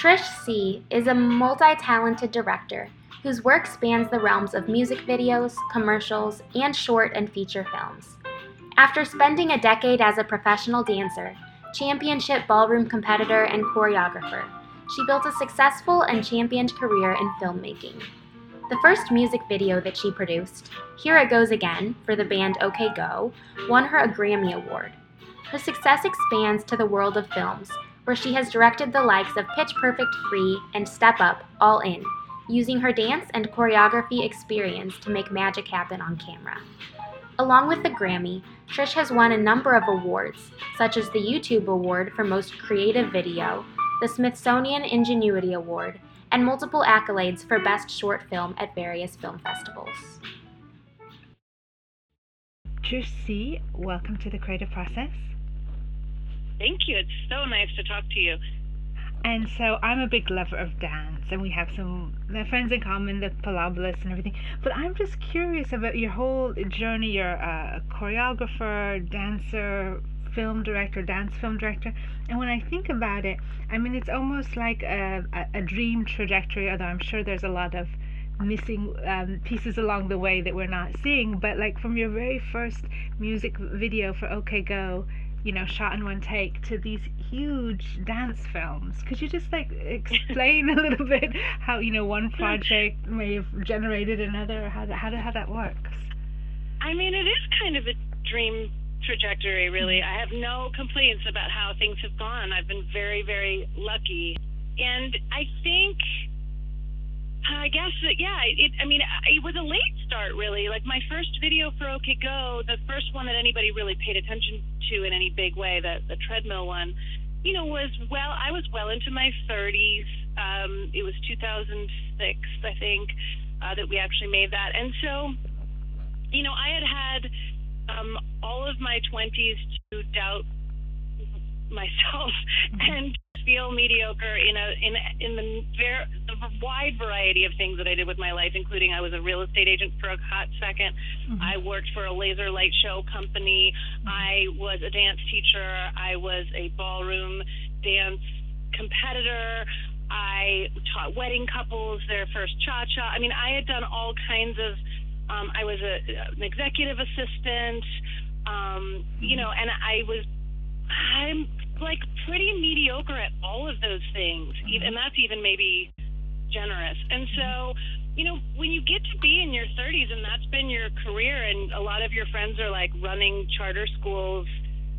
Trish Sie is a multi talented director whose work spans the realms of music videos, commercials, and short and feature films. After spending a decade as a professional dancer, championship ballroom competitor, and choreographer, she built a successful and championed career in filmmaking. The first music video that she produced, Here It Goes Again, for the band OK Go, won her a Grammy Award. Her success expands to the world of films, where she has directed the likes of Pitch Perfect 3 and Step Up All In, using her dance and choreography experience to make magic happen on camera. Along with the Grammy, Trish has won a number of awards, such as the YouTube Award for Most Creative Video, the Smithsonian Ingenuity Award, and multiple accolades for Best Short Film at various film festivals. Trish Sie., welcome to the creative process. Thank you. It's so nice to talk to you. And so I'm a big lover of dance, and we have some friends in common, the Palabras and everything. But I'm just curious about your whole journey. You're a choreographer, dancer, film director, dance film director. And when I think about it, I mean, it's almost like a, a, a dream trajectory, although I'm sure there's a lot of missing um, pieces along the way that we're not seeing. But like from your very first music video for OK Go, you know, shot in one take to these huge dance films. Could you just like explain a little bit how you know one project may have generated another, how how how that works? I mean, it is kind of a dream trajectory, really. I have no complaints about how things have gone. I've been very, very lucky, and I think I guess that yeah. It. I mean, it was a late start, really. Like my first video for OK Go, the first one that anybody really paid attention to in any big way, the the treadmill one, you know, was well. I was well into my 30s. Um, it was 2006, I think, uh, that we actually made that, and so, you know, I had had um, all of my 20s to doubt myself mm-hmm. and feel mediocre in a in in the, ver- the wide variety of things that I did with my life, including I was a real estate agent for a hot 2nd mm-hmm. I worked for a laser light show company. Mm-hmm. I was a dance teacher. I was a ballroom dance competitor. I taught wedding couples their first cha cha. I mean, I had done all kinds of. Um, I was a, an executive assistant. Um, you know, and I was. I'm like pretty mediocre at all of those things, mm-hmm. and that's even maybe generous. And so, you know, when you get to be in your 30s and that's been your career, and a lot of your friends are like running charter schools,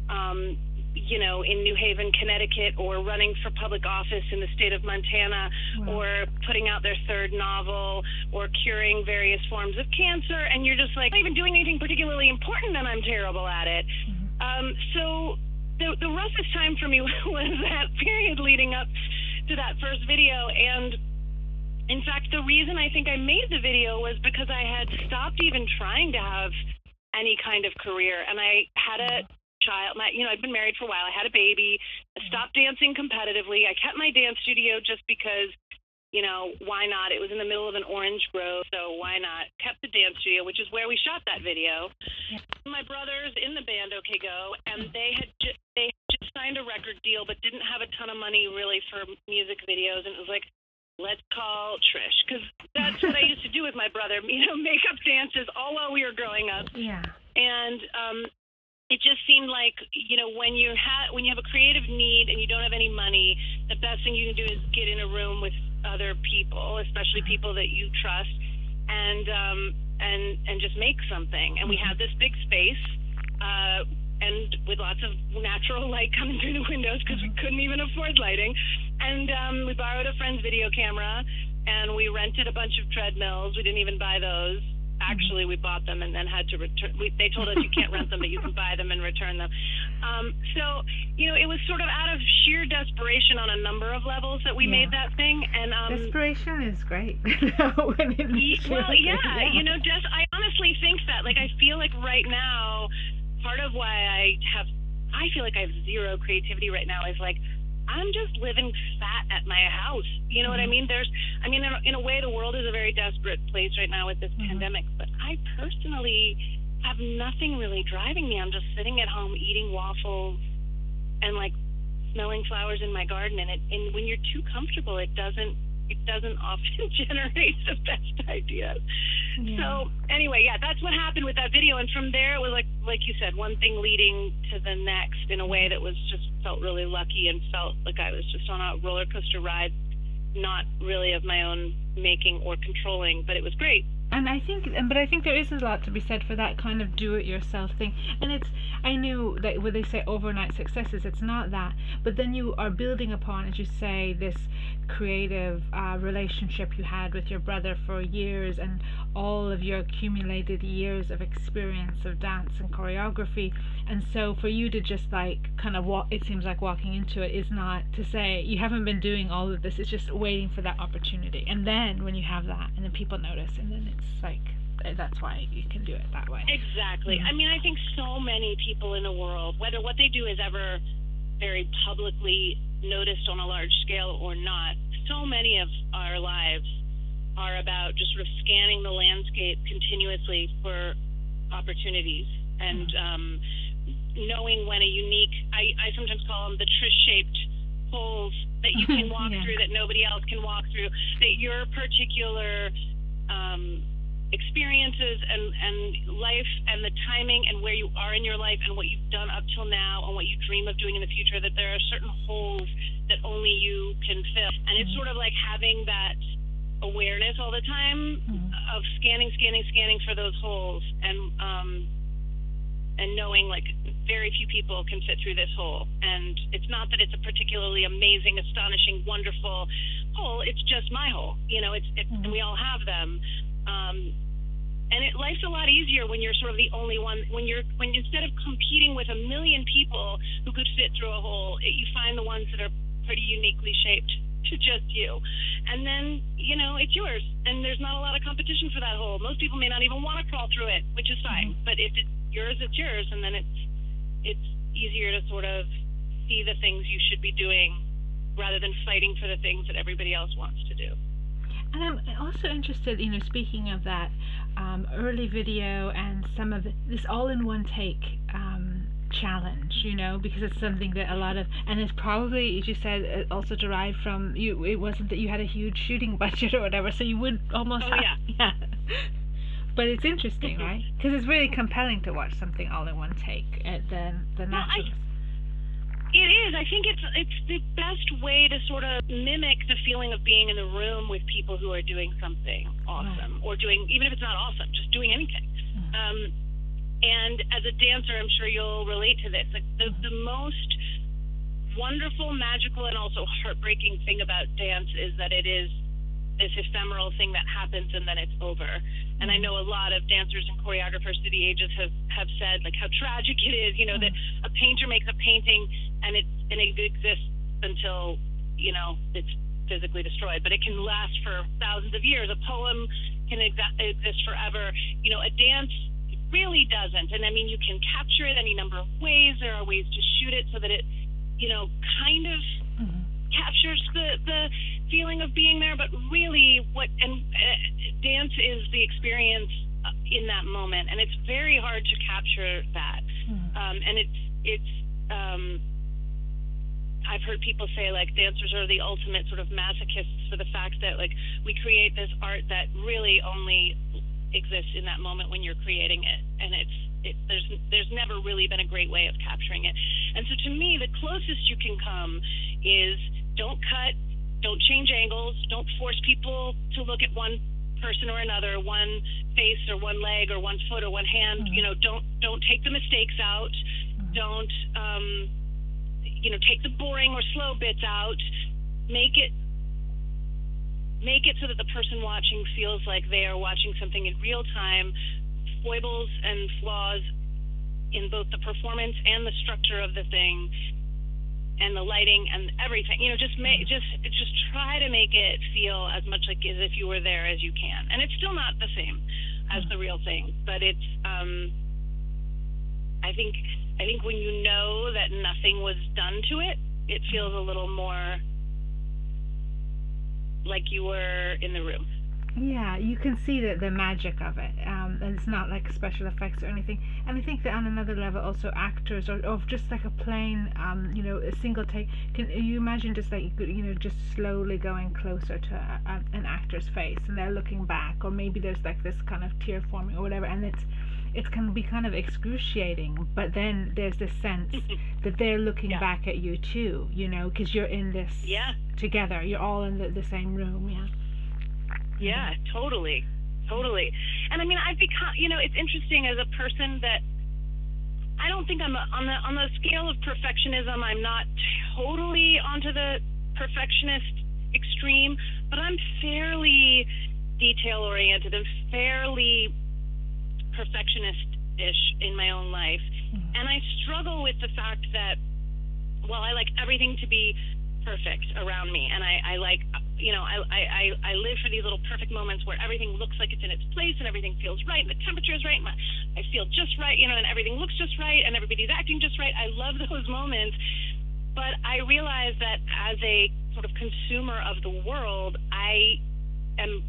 um, you know, in New Haven, Connecticut, or running for public office in the state of Montana, wow. or putting out their third novel, or curing various forms of cancer, and you're just like, I'm not even doing anything particularly important, and I'm terrible at it. Mm-hmm. Um, so the, the roughest time for me was that period leading up to that first video. And in fact, the reason I think I made the video was because I had stopped even trying to have any kind of career. And I had a child, my, you know, I'd been married for a while. I had a baby. I stopped dancing competitively. I kept my dance studio just because you know, why not? It was in the middle of an orange grove, so why not? Kept the dance studio, which is where we shot that video. My brother's in the band OK Go, and they had ju- they had just signed a record deal, but didn't have a ton of money really for music videos, and it was like, let's call Trish because that's what I used to do with my brother. You know, makeup dances all while we were growing up. Yeah. And um, it just seemed like you know when you have when you have a creative need and you don't have any money, the best thing you can do is get in a room with other people, especially people that you trust, and um, and and just make something. And we had this big space, uh, and with lots of natural light coming through the windows because we mm-hmm. couldn't even afford lighting. And um, we borrowed a friend's video camera, and we rented a bunch of treadmills. We didn't even buy those actually we bought them and then had to return. We, they told us you can't rent them, but you can buy them and return them. Um, so you know, it was sort of out of sheer desperation on a number of levels that we yeah. made that thing. And um, desperation is great. well, yeah, yeah, you know, just I honestly think that. Like, I feel like right now, part of why I have, I feel like I have zero creativity right now is like I'm just living fat at my house. You know what I mean? There's, I mean, in a, in a, way, the world is a very desperate place right now with this mm-hmm. pandemic. But I personally have nothing really driving me. I'm just sitting at home eating waffles and like smelling flowers in my garden, and it and when you're too comfortable, it doesn't it doesn't often generate the best ideas. Yeah. So anyway, yeah, that's what happened with that video, and from there it was like like you said, one thing leading to the next in a way that was just felt really lucky and felt like I was just on a roller coaster ride, not really of my own making or controlling, but it was great and I think, but I think there is a lot to be said for that kind of do-it-yourself thing. And it's, I knew that when they say overnight successes, it's not that. But then you are building upon, as you say, this creative uh, relationship you had with your brother for years, and all of your accumulated years of experience of dance and choreography. And so for you to just like kind of walk, it seems like walking into it is not to say you haven't been doing all of this. It's just waiting for that opportunity. And then when you have that, and then people notice, and then it's like that's why you can do it that way. Exactly. Mm-hmm. I mean, I think so many people in the world, whether what they do is ever very publicly noticed on a large scale or not, so many of our lives are about just sort of scanning the landscape continuously for opportunities and mm-hmm. um, knowing when a unique, I, I sometimes call them the Trish shaped holes that you can walk yeah. through that nobody else can walk through, that your particular um, experiences and, and life and the timing and where you are in your life and what you've done up till now and what you dream of doing in the future, that there are certain holes that only you can fill. And it's sort of like having that awareness all the time mm-hmm. of scanning, scanning, scanning for those holes and um, and knowing like very few people can fit through this hole. And it's not that it's a particularly amazing, astonishing, wonderful hole. It's just my hole. You know, it's, it's mm-hmm. and we all have them. Um, and it, life's a lot easier when you're sort of the only one. When you're when instead of competing with a million people who could fit through a hole, it, you find the ones that are pretty uniquely shaped to just you. And then, you know, it's yours. And there's not a lot of competition for that hole. Most people may not even want to crawl through it, which is fine. Mm-hmm. But if it's yours, it's yours. And then it's it's easier to sort of see the things you should be doing rather than fighting for the things that everybody else wants to do. And I'm also interested, you know, speaking of that um, early video and some of this all in one take um, challenge, you know, because it's something that a lot of, and it's probably, as you said, also derived from you. It wasn't that you had a huge shooting budget or whatever, so you would almost. Oh, have, yeah. yeah. But it's interesting, mm-hmm. right? Because it's really compelling to watch something all in one take. At the the natural. Well, it is. I think it's it's the best way to sort of mimic the feeling of being in the room with people who are doing something awesome, right. or doing even if it's not awesome, just doing anything. Mm-hmm. Um, and as a dancer, I'm sure you'll relate to this. Like the the most wonderful, magical, and also heartbreaking thing about dance is that it is this ephemeral thing that happens and then it's over. And I know a lot of dancers and choreographers through the ages have, have said like how tragic it is, you know, that a painter makes a painting and it and it exists until, you know, it's physically destroyed. But it can last for thousands of years. A poem can exa- exist forever. You know, a dance really doesn't. And I mean you can capture it any number of ways. There are ways to shoot it so that it, you know, kind of mm-hmm. captures the the feeling of being there, but really what and uh, dance is the experience uh, in that moment, and it's very hard to capture that. Mm-hmm. Um, and it's it's um, I've heard people say like dancers are the ultimate sort of masochists for the fact that like we create this art that really only exists in that moment when you're creating it, and it's it, there's there's never really been a great way of capturing it. And so to me, the closest you can come is don't cut don't change angles. Don't force people to look at one person or another, one face or one leg or one foot or one hand. Mm-hmm. You know, don't don't take the mistakes out. Mm-hmm. Don't um, you know take the boring or slow bits out. Make it make it so that the person watching feels like they are watching something in real time. Foibles and flaws in both the performance and the structure of the thing and the lighting and everything. You know, just make just just try to make it feel as much like as if you were there as you can. And it's still not the same as the real thing, but it's um I think I think when you know that nothing was done to it, it feels a little more like you were in the room. Yeah, you can see the, the magic of it. Um, and it's not like special effects or anything. And I think that on another level, also actors or, or just like a plain, um, you know, a single take. Can you imagine just like you know, just slowly going closer to a, a, an actor's face, and they're looking back, or maybe there's like this kind of tear forming or whatever, and it's it can be kind of excruciating. But then there's this sense that they're looking Yeah. back at you too, you know, because you're in this Yeah. together. You're all in the, the same room. Yeah. Yeah, totally, totally. And I mean, I've become, you know, it's interesting as a person that I don't think I'm a, on the on the scale of perfectionism. I'm not totally onto the perfectionist extreme, but I'm fairly detail oriented and fairly perfectionist-ish in my own life. Mhm. And I struggle with the fact that while I like everything to be perfect around me, and I, I like, you know, I, I, I live for these little perfect moments where everything looks like it's in its place and everything feels right and the temperature is right, and I feel just right, you know, and everything looks just right and everybody's acting just right. I love those moments, but I realize that as a sort of consumer of the world, I am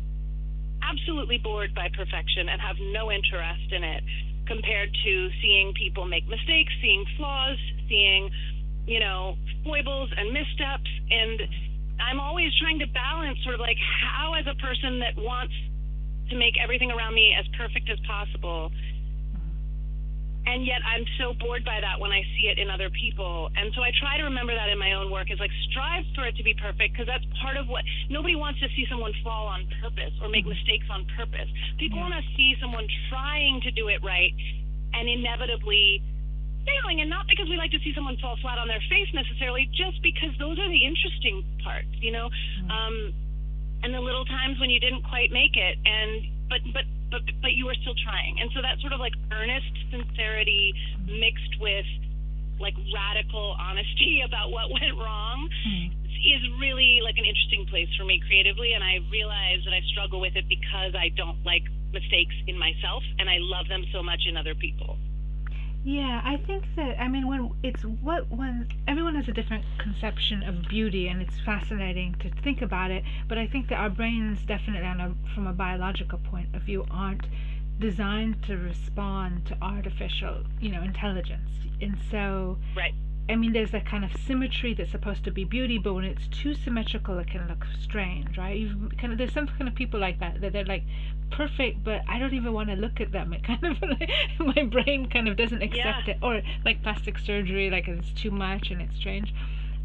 absolutely bored by perfection and have no interest in it compared to seeing people make mistakes, seeing flaws, seeing, you know, foibles and missteps. And I'm always trying to balance sort of like how, as a person that wants to make everything around me as perfect as possible, and yet I'm so bored by that when I see it in other people. And so I try to remember that in my own work is like strive for it to be perfect because that's part of what nobody wants to see someone fall on purpose or make mistakes on purpose. People Yeah. want to see someone trying to do it right and inevitably failing and not because we like to see someone fall flat on their face necessarily just because those are the interesting parts you know? Um and the little times when you didn't quite make it and but but but but you were still trying. And so that sort of like earnest sincerity mixed with like radical honesty about what went wrong Mm. is really like an interesting place for me creatively and i realize that i struggle with it because i don't like mistakes in myself and i love them so much in other people Yeah, I think that I mean when it's what when everyone has a different conception of beauty and it's fascinating to think about it, but I think that our brains definitely a, from a biological point of view aren't designed to respond to artificial, you know, intelligence. And so right I mean, there's that kind of symmetry that's supposed to be beauty, but when it's too symmetrical, it can look strange, right? You've kind of there's some kind of people like that that they're like perfect, but I don't even want to look at them. It kind of my brain kind of doesn't accept Yeah. it, or like plastic surgery, like it's too much and it's strange.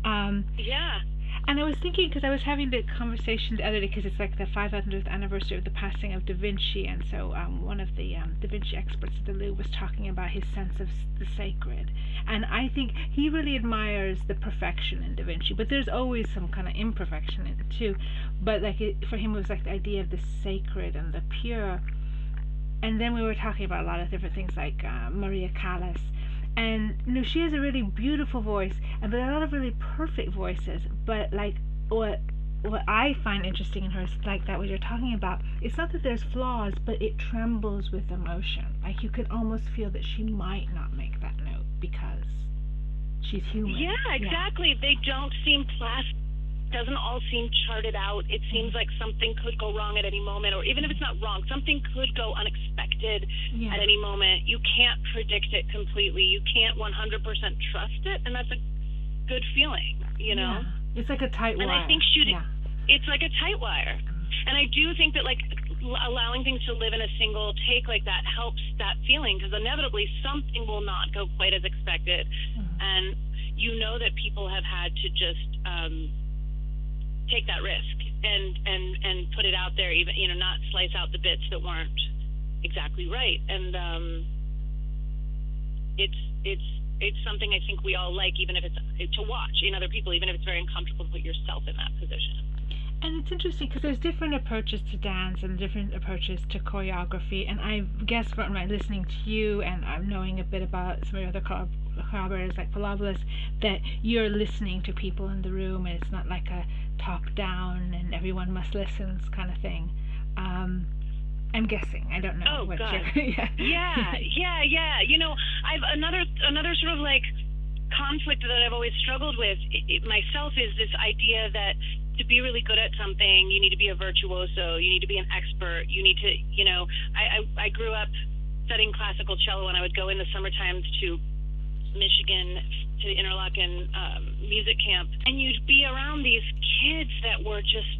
Um, yeah and I was thinking because I was having the conversation the other day because it's like the 500th anniversary of the passing of Da Vinci, and so um, one of the um, Da Vinci experts at the Louvre was talking about his sense of the sacred, and I think he really admires the perfection in Da Vinci, but there's always some kind of imperfection in it too. But like it, for him, it was like the idea of the sacred and the pure. And then we were talking about a lot of different things like uh, Maria Callas, and you know she has a really beautiful voice and but a lot of really perfect voices but like what what I find interesting in her is like that what you're talking about it's not that there's flaws but it trembles with emotion like you could almost feel that she might not make that note because she's human Yeah, exactly. They don't seem plastic. Doesn't all seem charted out. It seems like something could go wrong at any moment, or even if it's not wrong, something could go unexpected yeah at any moment. You can't predict it completely. You can't 100% trust it, and that's a good feeling, you know? Yeah. it's like a tight wire And I think shooting- yeah It's like a tight wire. And I do think that, like, allowing things to live in a single take like that helps that feeling because inevitably something will not go quite as expected. Mhm. and you know that people have had to just um, take that risk and and and put it out there, even you know, not slice out the bits that weren't exactly right. And um, it's it's it's something I think we all like, even if it's to watch in other people, even if it's very uncomfortable to put yourself in that position. And it's interesting because there's different approaches to dance and different approaches to choreography. And I guess from my listening to you and I'm knowing a bit about some of the other collaborators like Palabras, that you're listening to people in the room and it's not like a top down and everyone must listen kind of thing. Um, I'm guessing. I don't know. Oh, what God. your- yeah. yeah, yeah, yeah. You know, I've another another sort of like conflict that I've always struggled with i i myself is this idea that to be really good at something, you need to be a virtuoso. You need to be an expert. You need to, you know, I, I, I grew up studying classical cello, and I would go in the summertime to Michigan to the Interlochen um, music camp, and you'd be around these kids that were just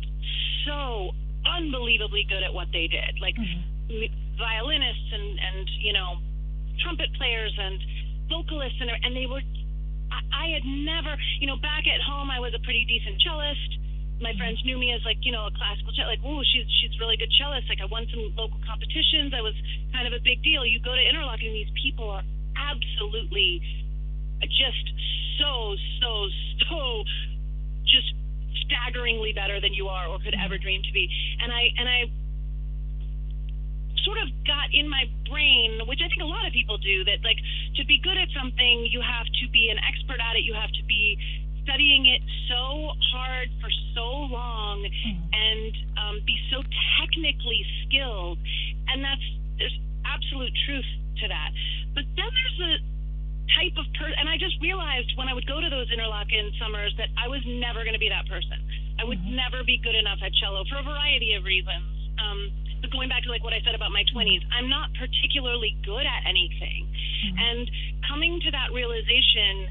so unbelievably good at what they did, like mm-hmm. violinists and and you know trumpet players and vocalists, and and they were. I, I had never, you know, back at home, I was a pretty decent cellist. My friends knew me as like you know a classical cellist like oh she's she's really good cellist. Like I won some local competitions. I was kind of a big deal. You go to Interlochen and these people are absolutely just so so so just staggeringly better than you are or could ever dream to be and I and I sort of got in my brain, which I think a lot of people do, that like to be good at something, you have to be an expert at it. You have to be studying it so hard for so long mm. and um, be so technically skilled. And that's there's absolute truth to that. But then there's a type of person, and I just realized when I would go to those Interlochen summers that I was never going to be that person. I would mm-hmm. never be good enough at cello for a variety of reasons. Um, but going back to like what I said about my 20s, I'm not particularly good at anything. Mm-hmm. And coming to that realization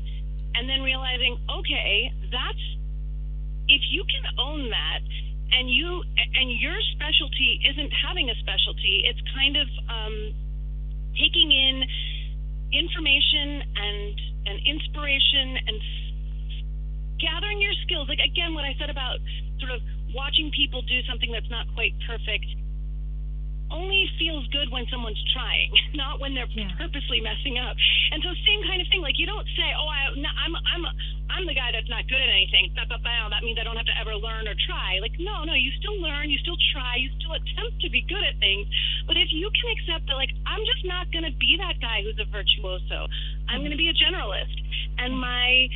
and then realizing, okay, that's if you can own that and you and your specialty isn't having a specialty, it's kind of um, taking in information and and inspiration and gathering your skills. Like again, what I said about sort of watching people do something that's not quite perfect only feels good when someone's trying, not when they're yeah. purposely messing up. And so, same kind of thing. Like you don't say, "Oh, I, I'm, I'm, I'm the guy that's not good at anything." That means I don't have to ever learn or try. Like, no, no, you still learn, you still try, you still attempt to be good at things. But if you can accept that, like, I'm just not going to be that guy who's a virtuoso. I'm going to be a generalist, and my,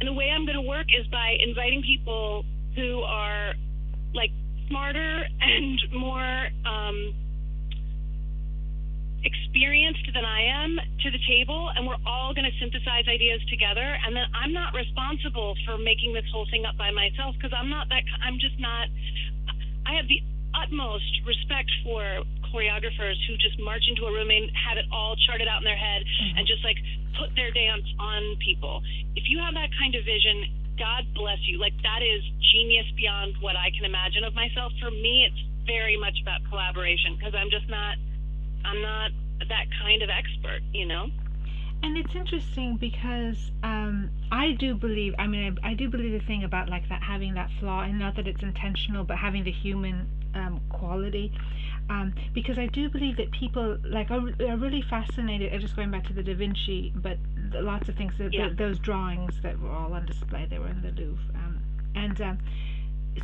and the way I'm going to work is by inviting people who are like smarter and more um, experienced than I am to the table, and we're all going to synthesize ideas together. And then I'm not responsible for making this whole thing up by myself because I'm not that. I'm just not. I have the utmost respect for choreographers who just march into a room and have it all charted out in their head mm-hmm. and just like put their dance on people. If you have that kind of vision, God bless you. Like that is genius beyond what I can imagine of myself. For me, it's very much about collaboration because I'm just not, I'm not that kind of expert, you know. And it's interesting because um, I do believe. I mean, I, I, do believe the thing about like that having that flaw, and not that it's intentional, but having the human um, quality. Um, because I do believe that people like are, are really fascinated. Just going back to the Da Vinci, but lots of things. Yeah. the, those drawings that were all on display, they were in the Louvre, um, and um,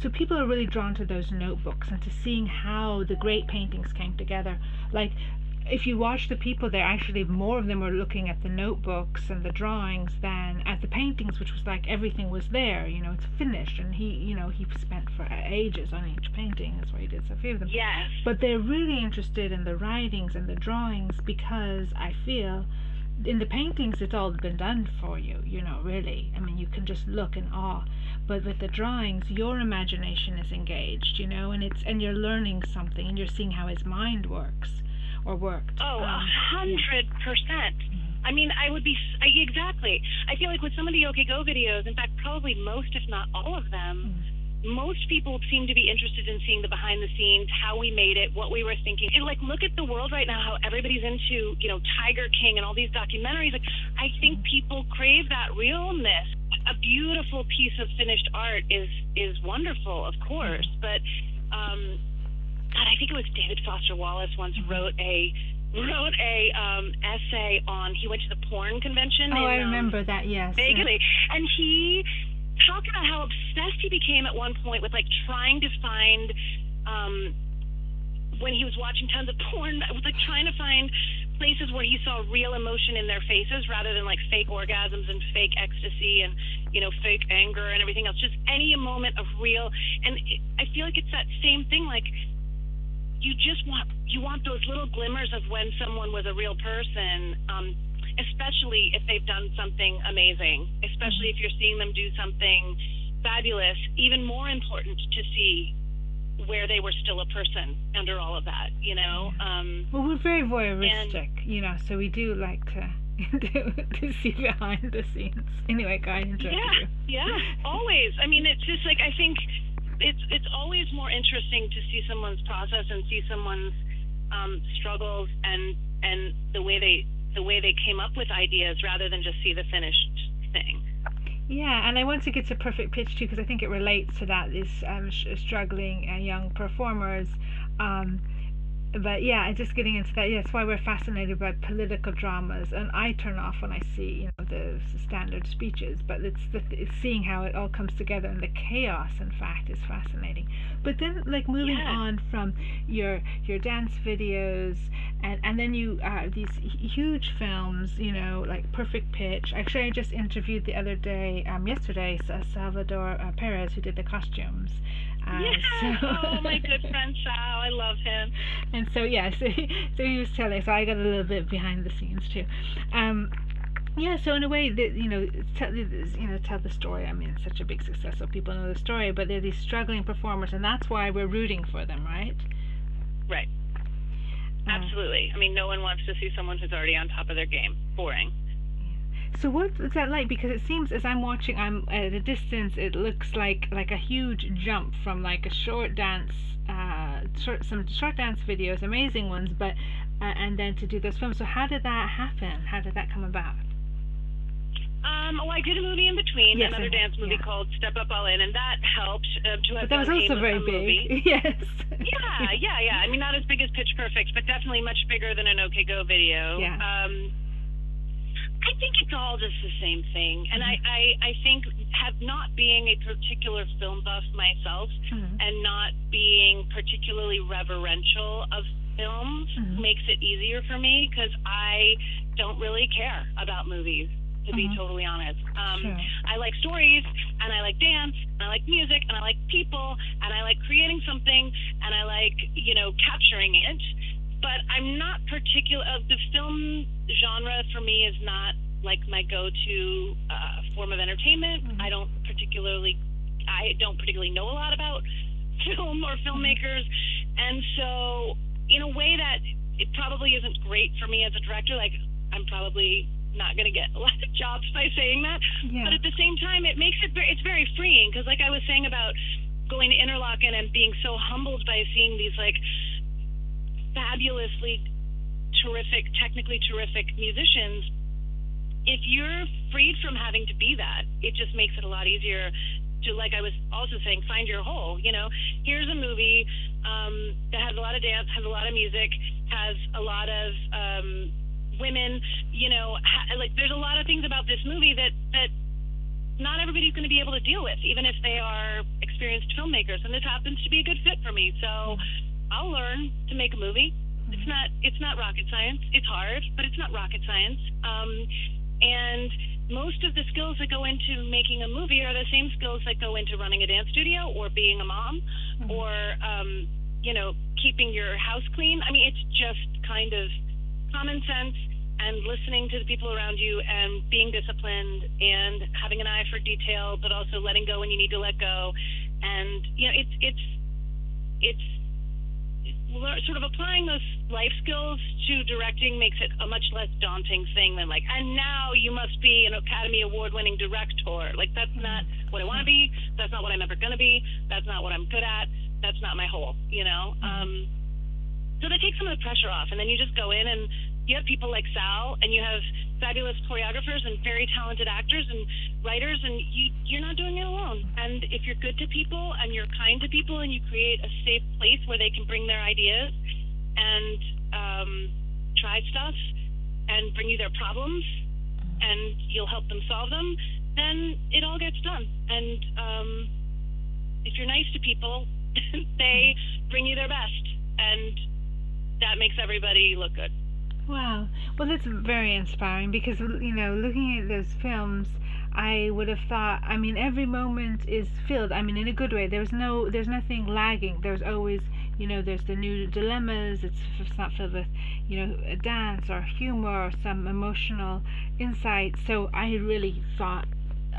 so people are really drawn to those notebooks and to seeing how the great paintings came together. Like if you watch the people there, actually more of them were looking at the notebooks and the drawings than at the paintings, which was like everything was there. You know, it's finished, and he, you know, he spent for ages on each painting. That's why he did so few of them. Yes. But they're really interested in the writings and the drawings because I feel in the paintings it's all been done for you. You know, really. I mean, you can just look in awe. But with the drawings, your imagination is engaged. You know, and it's and you're learning something, and you're seeing how his mind works or worked. Oh, a um, hundred percent. I mean, I would be I, exactly. I feel like with some of the OK Go videos, in fact, probably most, if not all of them, mm. Most people seem to be interested in seeing the behind the scenes, how we made it, what we were thinking. And like, look at the world right now, how everybody's into, you know, Tiger King and all these documentaries. Like, I think people crave that realness. A beautiful piece of finished art is is wonderful, of course, but um, God, I think it was David Foster Wallace once wrote a wrote a um, essay on. He went to the porn convention. Oh, in, I remember um, that. Yes, vaguely, yeah. and he talked about how obsessed he became at one point with like trying to find. Um, when he was watching tons of porn, was like trying to find places where he saw real emotion in their faces rather than like fake orgasms and fake ecstasy and you know fake anger and everything else just any moment of real and it, i feel like it's that same thing like you just want you want those little glimmers of when someone was a real person, um, especially if they've done something amazing. Especially if you're seeing them do something fabulous, even more important to see where they were still a person under all of that, you know. Um, well, we're very voyeuristic, you know, so we do like to to see behind the scenes. Anyway, ahead. Yeah, you. yeah, always. I mean, it's just like I think it's it's always more interesting to see someone's process and see someone's um, struggles and and the way they the way they came up with ideas rather than just see the finished thing. Yeah, and I want to get to perfect pitch too because I think it relates to that is um, sh- struggling uh, young performers. Um, but yeah, just getting into that. Yeah, that's why we're fascinated by political dramas, and I turn off when I see you know the standard speeches. But it's the it's seeing how it all comes together and the chaos. In fact, is fascinating. But then, like moving yeah. on from your your dance videos, and and then you uh, these huge films, you know, like Perfect Pitch. Actually, I just interviewed the other day, um, yesterday, Salvador uh, Perez, who did the costumes, uh, yeah. So oh, my good friend Sal. I love him. And so, yeah, so, so he was telling, so I got a little bit behind the scenes too. Um, yeah, so in a way, that you know, tell, you know, tell the story. I mean, it's such a big success, so people know the story. But they're these struggling performers, and that's why we're rooting for them, right? Right. Uh, Absolutely. I mean, no one wants to see someone who's already on top of their game. Boring. So what is that like? Because it seems as I'm watching, I'm at a distance. It looks like like a huge jump from like a short dance, uh, short some short dance videos, amazing ones, but uh, and then to do this film. So how did that happen? How did that come about? Um, well, I did a movie in between, yes, another dance movie yeah. called Step Up All In, and that helped uh, to have. But that was also very big. Movie. yes. yeah, yeah, yeah. I mean, not as big as Pitch Perfect, but definitely much bigger than an OK Go video. Yeah. Um, I think it's all just the same thing. And mm-hmm. I, I, I think have not being a particular film buff myself mm-hmm. and not being particularly reverential of films mm-hmm. makes it easier for me because I don't really care about movies to be mm-hmm. totally honest. Um, sure. I like stories and I like dance and I like music and I like people and I like creating something and I like, you know, capturing it but I'm not particular. Uh, the film genre for me is not like my go-to uh, form of entertainment. Mm-hmm. I don't particularly, I don't particularly know a lot about film or filmmakers, and so in a way that it probably isn't great for me as a director. Like I'm probably not going to get a lot of jobs by saying that, yeah. but at the same time, it makes it it's very freeing because, like I was saying about going to Interlochen and being so humbled by seeing these like fabulously terrific, technically terrific musicians, if you're freed from having to be that, it just makes it a lot easier to, like I was also saying, find your hole. You know, here's a movie um, that has a lot of dance, has a lot of music, has a lot of um, women. You know, ha- like there's a lot of things about this movie that that not everybody's going to be able to deal with, even if they are experienced filmmakers. And this happens to be a good fit for me. So I'll learn to make a movie. It's not it's not rocket science. It's hard, but it's not rocket science. Um, and most of the skills that go into making a movie are the same skills that go into running a dance studio or being a mom mm-hmm. or um, you know keeping your house clean. I mean, it's just kind of common sense and listening to the people around you and being disciplined and having an eye for detail, but also letting go when you need to let go. And you know, it's it's it's sort of applying those life skills to directing makes it a much less daunting thing than like, and now you must be an Academy Award winning director. Like, that's not what I want to be. That's not what I'm ever going to be. That's not what I'm good at. That's not my hole, you know? Um, so that takes some of the pressure off. And then you just go in and you have people like Sal and you have fabulous choreographers and very talented actors and writers and you you're not doing it alone and if you're good to people and you're kind to people and you create a safe place where they can bring their ideas and um, try stuff and bring you their problems and you'll help them solve them then it all gets done and um, if you're nice to people they bring you their best and that makes everybody look good Wow. Well, that's very inspiring because, you know, looking at those films, I would have thought, I mean, every moment is filled. I mean, in a good way. There's no, there's nothing lagging. There's always, you know, there's the new dilemmas. It's, it's not filled with, you know, a dance or humor or some emotional insight. So I really thought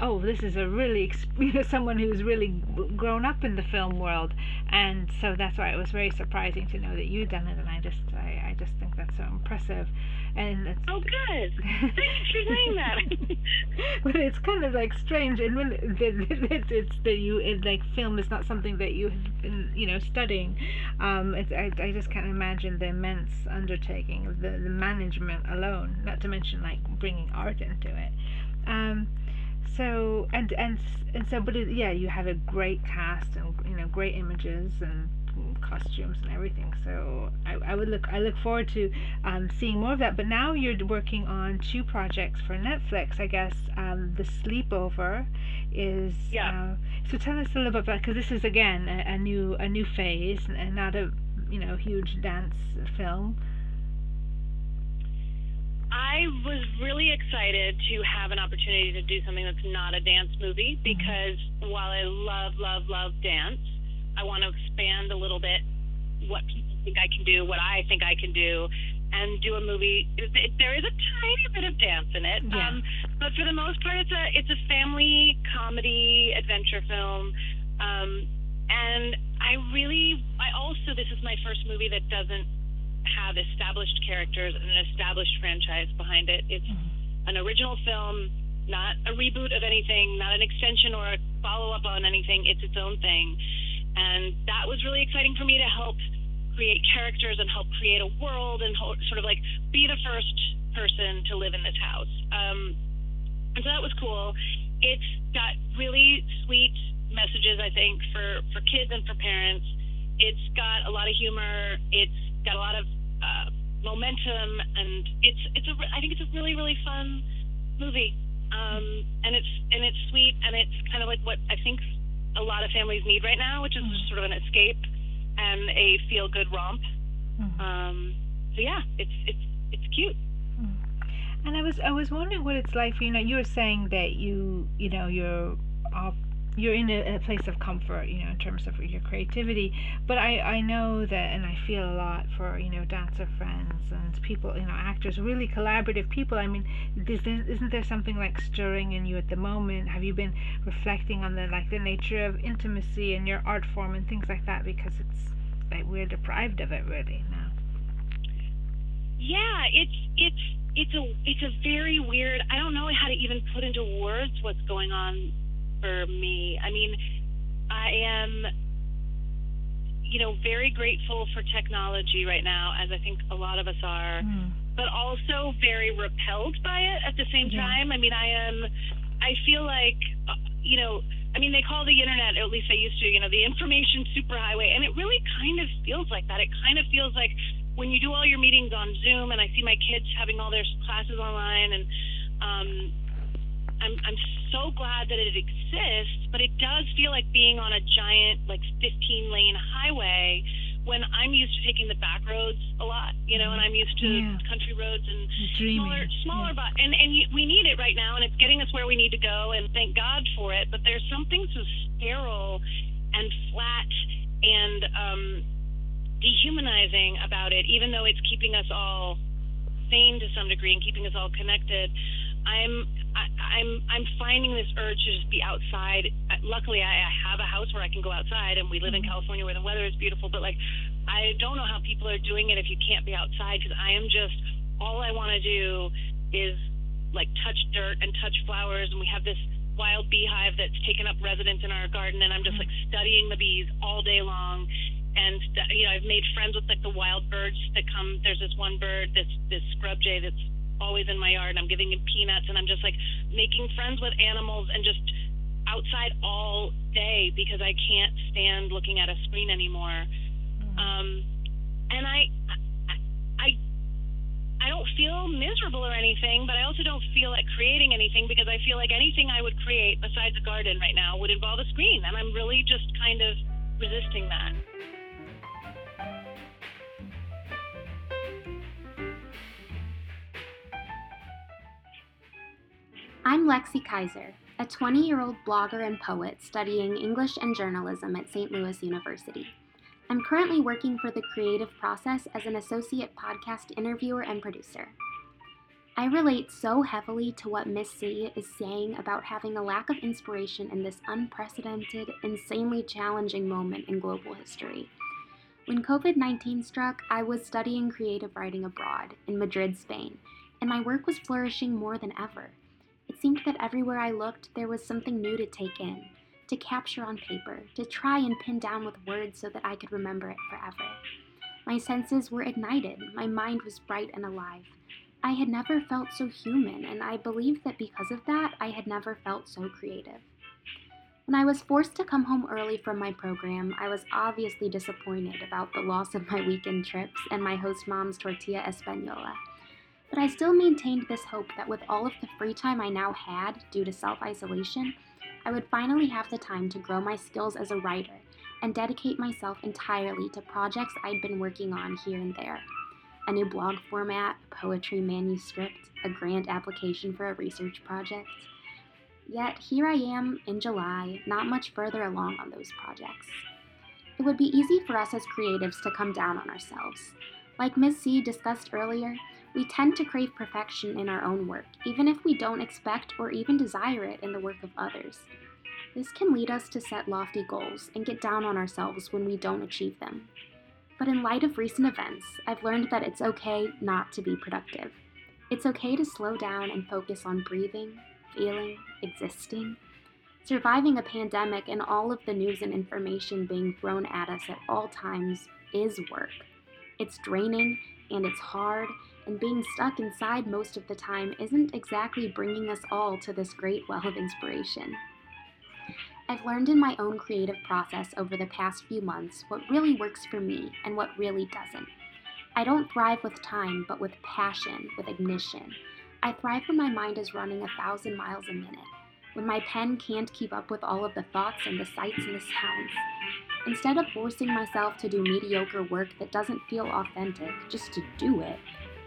oh, this is a really, you know, someone who's really grown up in the film world, and so that's why it was very surprising to know that you'd done it, and I just, I, I just think that's so impressive, and it's. Oh, good. Thanks for saying that. but it's kind of like strange, and when it's, it's that you, it, like, film is not something that you have been, you know, studying. Um, it's, I, I just can't imagine the immense undertaking of the, the management alone, not to mention like bringing art into it. Um, so and and and so but it, yeah you have a great cast and you know great images and costumes and everything. So I, I would look I look forward to um, seeing more of that. But now you're working on two projects for Netflix I guess um, the sleepover is yeah. uh, so tell us a little bit about because this is again a, a, new a new phase and not a you know huge dance film I was really excited to have an opportunity to do something that's not a dance movie mm-hmm. because while I love, love, love dance, I want to expand a little bit what people think I can do, what I think I can do, and do a movie. There is a tiny bit of dance in it, yeah. um, but for the most part, it's a it's a family comedy adventure film. Um, and I really, I also this is my first movie that doesn't have established characters and an established franchise behind it. It's mm-hmm. an original film, not a reboot of anything, not an extension or a follow up on anything. It's its own thing. And that was really exciting for me to help create characters and help create a world and sort of like be the first person to live in this house. Um, and so that was cool. It's got really sweet messages, I think, for, for kids and for parents. It's got a lot of humor. It's got a lot of uh, momentum, and it's it's a I think it's a really really fun movie, um, and it's and it's sweet, and it's kind of like what I think a lot of families need right now, which is mm-hmm. sort of an escape and a feel good romp. Mm-hmm. Um, so yeah, it's it's it's cute. Mm-hmm. And I was I was wondering what it's like for you know you were saying that you you know you're off you're in a, a, place of comfort, you know, in terms of your creativity. But I, I know that, and I feel a lot for, you know, dancer friends and people, you know, actors, really collaborative people. I mean, is there, isn't there something like stirring in you at the moment? Have you been reflecting on the, like, the nature of intimacy in your art form and things like that? Because it's, like, we're deprived of it really now. Yeah, it's, it's, it's a, it's a very weird, I don't know how to even put into words what's going on for me. I mean, I am, you know, very grateful for technology right now, as I think a lot of us are, mm. but also very repelled by it at the same yeah. time. I mean, I am, I feel like, uh, you know, I mean, they call the internet, at least they used to, you know, the information superhighway, and it really kind of feels like that. It kind of feels like when you do all your meetings on Zoom, and I see my kids having all their classes online, and um, I'm I'm so glad that it exists, but it does feel like being on a giant like 15 lane highway when I'm used to taking the back roads a lot, you know, and I'm used to yeah. country roads and smaller, smaller, yeah. but and and we need it right now, and it's getting us where we need to go, and thank God for it. But there's something so sterile and flat and um, dehumanizing about it, even though it's keeping us all sane to some degree and keeping us all connected. I'm I, I'm I'm finding this urge to just be outside. Uh, luckily, I, I have a house where I can go outside, and we live in mm-hmm. California where the weather is beautiful. But like, I don't know how people are doing it if you can't be outside because I am just all I want to do is like touch dirt and touch flowers, and we have this wild beehive that's taken up residence in our garden, and I'm just like mm-hmm. studying the bees all day long. And you know, I've made friends with like the wild birds that come. There's this one bird, this this scrub jay that's always in my yard. And I'm giving him peanuts, and I'm just like making friends with animals and just outside all day because I can't stand looking at a screen anymore. Mm. Um, and I, I, I don't feel miserable or anything, but I also don't feel like creating anything because I feel like anything I would create besides a garden right now would involve a screen, and I'm really just kind of resisting that. I'm Lexi Kaiser, a 20 year old blogger and poet studying English and journalism at St. Louis University. I'm currently working for the creative process as an associate podcast interviewer and producer. I relate so heavily to what Miss Sie is saying about having a lack of inspiration in this unprecedented, insanely challenging moment in global history. When COVID 19 struck, I was studying creative writing abroad in Madrid, Spain, and my work was flourishing more than ever. It seemed that everywhere I looked, there was something new to take in, to capture on paper, to try and pin down with words so that I could remember it forever. My senses were ignited, my mind was bright and alive. I had never felt so human, and I believed that because of that, I had never felt so creative. When I was forced to come home early from my program, I was obviously disappointed about the loss of my weekend trips and my host mom's tortilla española. But I still maintained this hope that with all of the free time I now had due to self isolation, I would finally have the time to grow my skills as a writer and dedicate myself entirely to projects I'd been working on here and there. A new blog format, a poetry manuscript, a grant application for a research project Yet here I am in July, not much further along on those projects. It would be easy for us as creatives to come down on ourselves. Like Ms. Sie discussed earlier, we tend to crave perfection in our own work, even if we don't expect or even desire it in the work of others. This can lead us to set lofty goals and get down on ourselves when we don't achieve them. But in light of recent events, I've learned that it's okay not to be productive. It's okay to slow down and focus on breathing, feeling, existing. Surviving a pandemic and all of the news and information being thrown at us at all times is work. It's draining and it's hard, and being stuck inside most of the time isn't exactly bringing us all to this great well of inspiration. I've learned in my own creative process over the past few months what really works for me and what really doesn't. I don't thrive with time, but with passion, with ignition, I thrive when my mind is running a thousand miles a minute, when my pen can't keep up with all of the thoughts and the sights and the sounds. Instead of forcing myself to do mediocre work that doesn't feel authentic just to do it,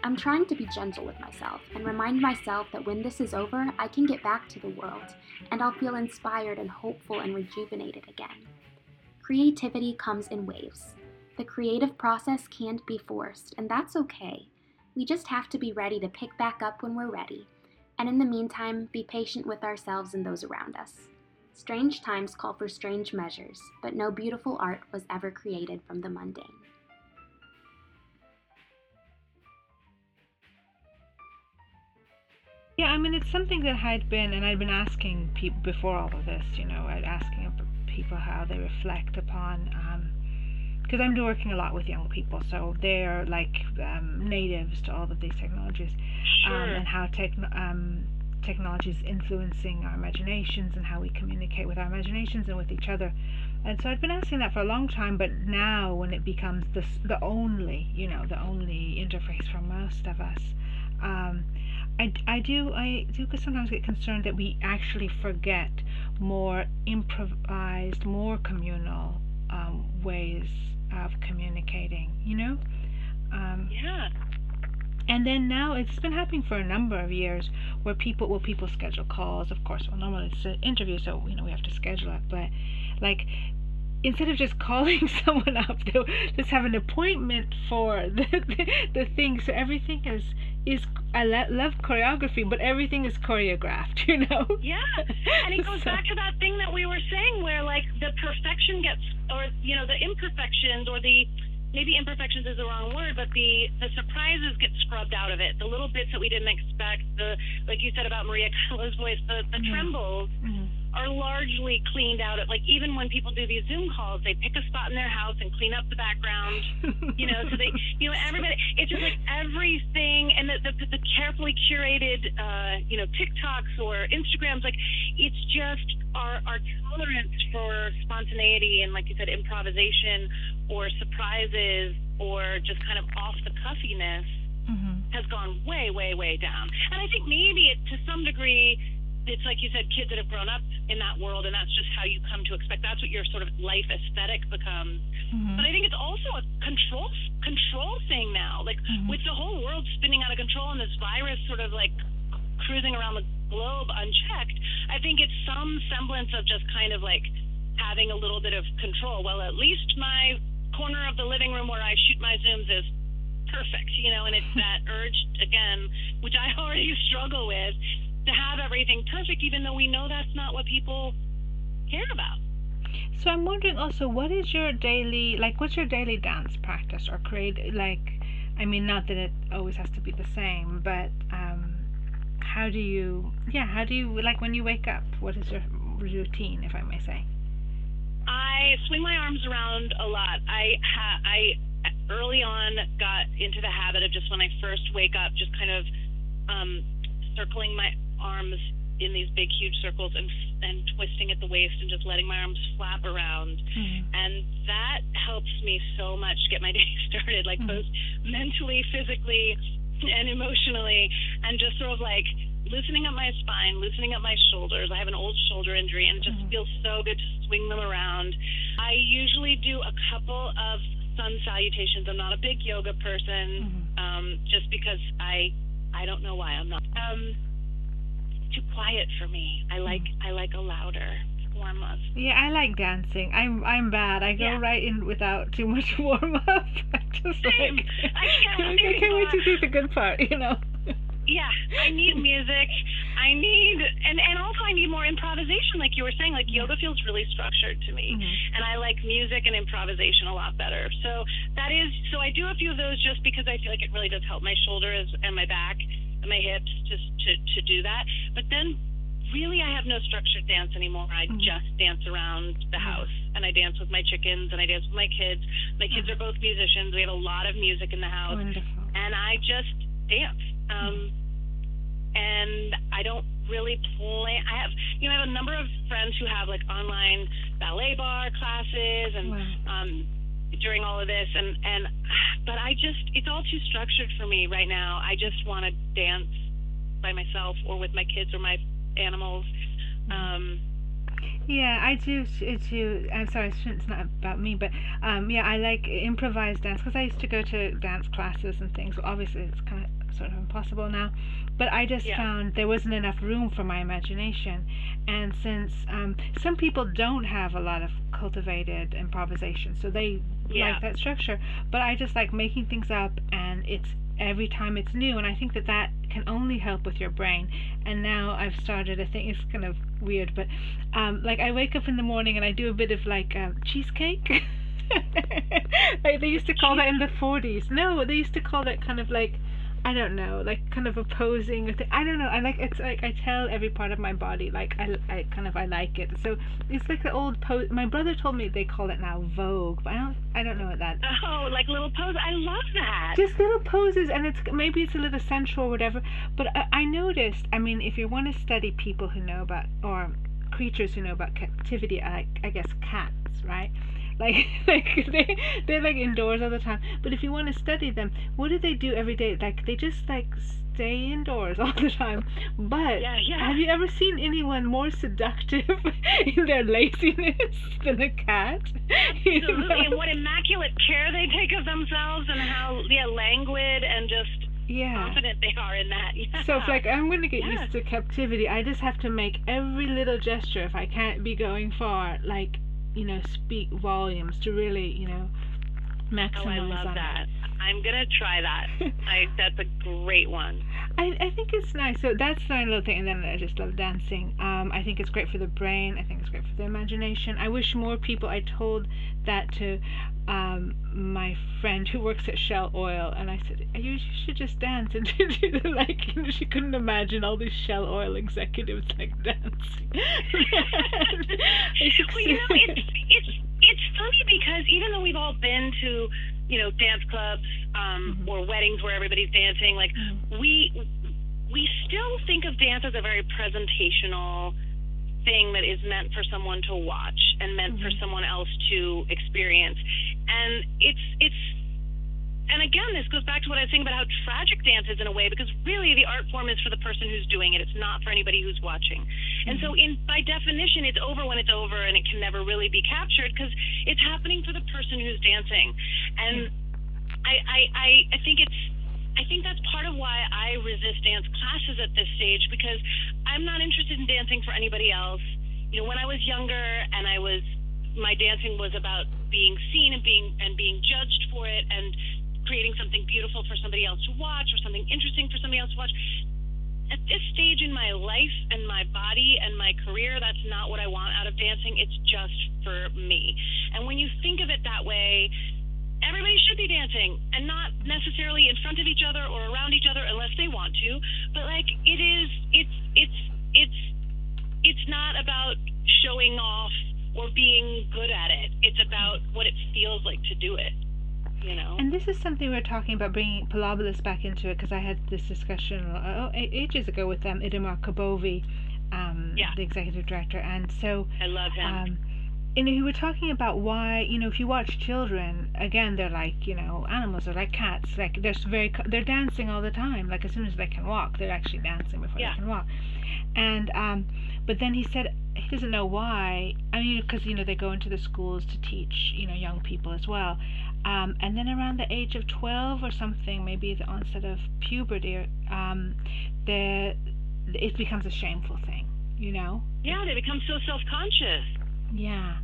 I'm trying to be gentle with myself and remind myself that when this is over, I can get back to the world and I'll feel inspired and hopeful and rejuvenated again. Creativity comes in waves. The creative process can't be forced, and that's okay. We just have to be ready to pick back up when we're ready, and in the meantime, be patient with ourselves and those around us. Strange times call for strange measures, but no beautiful art was ever created from the mundane. Yeah, I mean, it's something that had been, and I'd been asking people before all of this, you know, I'd asking people how they reflect upon um, because I'm working a lot with young people, so they're like um, natives to all of these technologies, um, sure. um, and how techn- um, technology is influencing our imaginations and how we communicate with our imaginations and with each other. And so I've been asking that for a long time, but now when it becomes the the only, you know, the only interface for most of us, um, I, I do I do sometimes get concerned that we actually forget more improvised, more communal um, ways of communicating, you know? Um, yeah. And then now it's been happening for a number of years where people, well, people schedule calls, of course. Well, normally it's an interview, so, you know, we have to schedule it. But, like, instead of just calling someone up, they'll just have an appointment for the, the, the thing. So everything is is I love choreography, but everything is choreographed, you know. Yeah, and it goes so. back to that thing that we were saying, where like the perfection gets, or you know, the imperfections, or the maybe imperfections is the wrong word, but the the surprises get scrubbed out of it. The little bits that we didn't expect, the like you said about Maria Callas' voice, the the mm-hmm. trembles. Mm-hmm are largely cleaned out. Like even when people do these Zoom calls, they pick a spot in their house and clean up the background. you know, so they, you know, everybody. It's just like everything, and the the, the carefully curated, uh, you know, TikToks or Instagrams. Like it's just our our tolerance for spontaneity and, like you said, improvisation or surprises or just kind of off the cuffiness mm-hmm. has gone way, way, way down. And I think maybe it, to some degree it's like you said, kids that have grown up in that world, and that's just how you come to expect. That's what your sort of life aesthetic becomes. Mm-hmm. But I think it's also a control control thing now. Like mm-hmm. with the whole world spinning out of control and this virus sort of like cruising around the globe unchecked, I think it's some semblance of just kind of like having a little bit of control. Well, at least my corner of the living room where I shoot my zooms is perfect, you know, and it's that urge again, which I already struggle with, to have everything perfect, even though we know that's not what people care about. So I'm wondering also, what is your daily like? What's your daily dance practice or create like? I mean, not that it always has to be the same, but um, how do you? Yeah, how do you like when you wake up? What is your routine, if I may say? I swing my arms around a lot. I ha- I early on got into the habit of just when I first wake up, just kind of um, circling my arms in these big, huge circles and and twisting at the waist and just letting my arms flap around, mm-hmm. and that helps me so much get my day started, like mm-hmm. both mentally, physically, and emotionally, and just sort of like loosening up my spine, loosening up my shoulders. I have an old shoulder injury, and it just mm-hmm. feels so good to swing them around. I usually do a couple of sun salutations. I'm not a big yoga person, mm-hmm. um, just because I I don't know why I'm not. Um, too quiet for me. I like. I like a louder warm up. Yeah, I like dancing. I'm I'm bad. I go yeah. right in without too much warm up. I just Same. like I can't, I can't wait to see the good part. You know yeah, I need music. I need and and also I need more improvisation, like you were saying. Like yoga feels really structured to me, mm-hmm. and I like music and improvisation a lot better. So that is so I do a few of those just because I feel like it really does help my shoulders and my back my hips just to to do that. But then really I have no structured dance anymore. I mm-hmm. just dance around the mm-hmm. house and I dance with my chickens and I dance with my kids. My kids mm-hmm. are both musicians. We have a lot of music in the house. Wonderful. And I just dance. Um, and I don't really plan. I have, you know, I have a number of friends who have like online ballet bar classes and wow. um, during all of this, and and just it's all too structured for me right now. I just want to dance by myself or with my kids or my animals. Um, yeah, I do too. I'm sorry, it's not about me, but um, yeah, I like improvised dance because I used to go to dance classes and things. Well, obviously, it's kind of sort of impossible now, but I just yeah. found there wasn't enough room for my imagination. And since um, some people don't have a lot of cultivated improvisation, so they yeah. like that structure, but I just like making things up, and it's every time it's new, and I think that that can only help with your brain. And now I've started. I think it's kind of weird, but um, like I wake up in the morning and I do a bit of like um, cheesecake. like they used to call that in the 40s. No, they used to call that kind of like I don't know, like kind of opposing. I don't know. I like it's like I tell every part of my body like I, I kind of I like it. So it's like the old pose. My brother told me they call it now Vogue, but I don't I don't know what that. Oh, like little pose. I love that. Just little poses, and it's maybe it's a little sensual or whatever. But I, I noticed. I mean, if you want to study people who know about or creatures who know about captivity, I, I guess cats, right? Like, like they they're like indoors all the time. But if you want to study them, what do they do every day? Like they just like stay indoors all the time. But yeah, yeah. have you ever seen anyone more seductive in their laziness than a cat? Absolutely. You know? And what immaculate care they take of themselves, and how yeah languid and just yeah. confident they are in that. Yeah. So it's like I'm gonna get yeah. used to captivity, I just have to make every little gesture if I can't be going far, like you know, speak volumes to really, you know, maximize Oh, I love that. I'm gonna try that. I that's a great one. I, I think it's nice. So that's my little thing, and then I just love dancing. Um, I think it's great for the brain. I think it's great for the imagination. I wish more people. I told that to um, my friend who works at Shell Oil, and I said, "You should just dance." And she like, you know, she couldn't imagine all these Shell Oil executives like dancing. well, you know, it's it's it's funny because even though we've all been to you know dance clubs um, Mhm. or weddings where everybody's dancing, like Mhm. we we still think of dance as a very presentational thing that is meant for someone to watch and meant for Mhm. someone else to experience. And it's it's and again, this goes back to what I was saying about how tragic dance is in a way, because really the art form is for the person who's doing it. It's not for anybody who's watching. And so, in by definition, it's over when it's over, and it can never really be captured because it's happening for the person who's dancing. And I, I, I, I think it's I think that's part of why I resist dance classes at this stage because I'm not interested in dancing for anybody else. You know, when I was younger and I was my dancing was about being seen and being and being judged for it and creating something beautiful for somebody else to watch or something interesting for somebody else to watch. At this stage in my life and my body and my career, that's not what I want out of dancing. It's just for me. And when you think of it that way, everybody should be dancing and not necessarily in front of each other or around each other unless they want to. But like it is, it's it's it's it's not about showing off or being good at it. It's about what it feels like to do it. You know. And this is something we are talking about bringing Pilobolus back into it because I had this discussion uh, ages ago with um, Itamar Kubovy, um, yeah. the executive director, and so I love him. Um, you know, we were talking about why, you know, if you watch children, again, they're like, you know, animals, they're like cats. Like, they're very, they're dancing all the time. Like, as soon as they can walk, they're actually dancing before yeah. they can walk. And, um, but then he said he doesn't know why. I mean, because, you know, they go into the schools to teach, you know, young people as well. Um, and then around the age of 12 or something, maybe the onset of puberty, um, the, it becomes a shameful thing, you know? Yeah, they become so self conscious. Yeah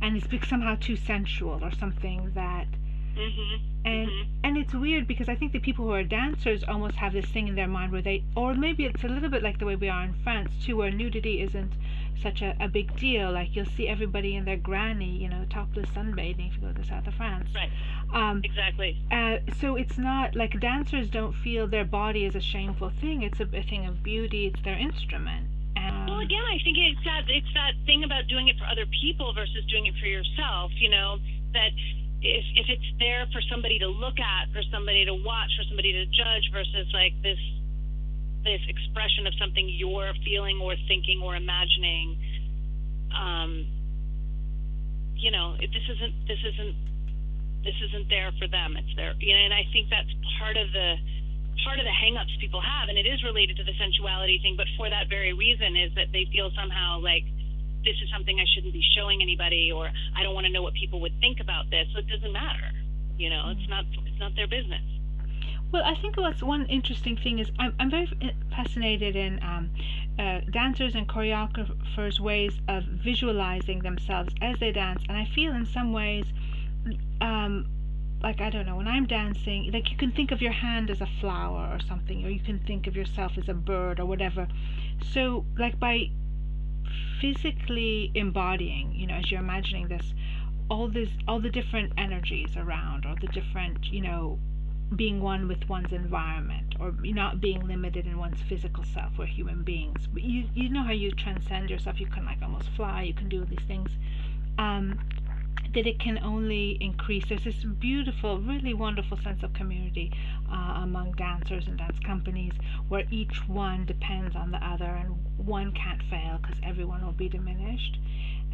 and it's somehow too sensual or something that mm-hmm. and mm-hmm. and it's weird because I think the people who are dancers almost have this thing in their mind where they or maybe it's a little bit like the way we are in France too where nudity isn't such a, a big deal. Like you'll see everybody in their granny you know topless sunbathing if you go to the south of France. Right. Um, exactly. uh, so it's not like dancers don't feel their body is a shameful thing. It's a, a thing of beauty. It's their instrument. Well, again, I think it's that it's that thing about doing it for other people versus doing it for yourself. You know that if if it's there for somebody to look at, for somebody to watch, for somebody to judge, versus like this this expression of something you're feeling or thinking or imagining. Um, you know, this isn't this isn't this isn't there for them. It's there, you know, and I think that's part of the part of the hangups people have, and it is related to the sensuality thing, but for that very reason is that they feel somehow like this is something I shouldn't be showing anybody, or I don't want to know what people would think about this. So it doesn't matter, you know. It's not it's not their business. Well, I think what's one interesting thing is I'm, I'm very fascinated in um, uh, dancers and choreographers' ways of visualizing themselves as they dance, and I feel in some ways um, like I don't know, when I'm dancing, like you can think of your hand as a flower or something, or you can think of yourself as a bird or whatever. So, like by physically embodying, you know, as you're imagining this, all this, all the different energies around, or the different, you know, being one with one's environment, or not being limited in one's physical self. We're human beings, but you, you know how you transcend yourself. You can like almost fly. You can do these things. Um, that it can only increase. There's this beautiful, really wonderful sense of community uh, among dancers and dance companies where each one depends on the other and one can't fail because everyone will be diminished.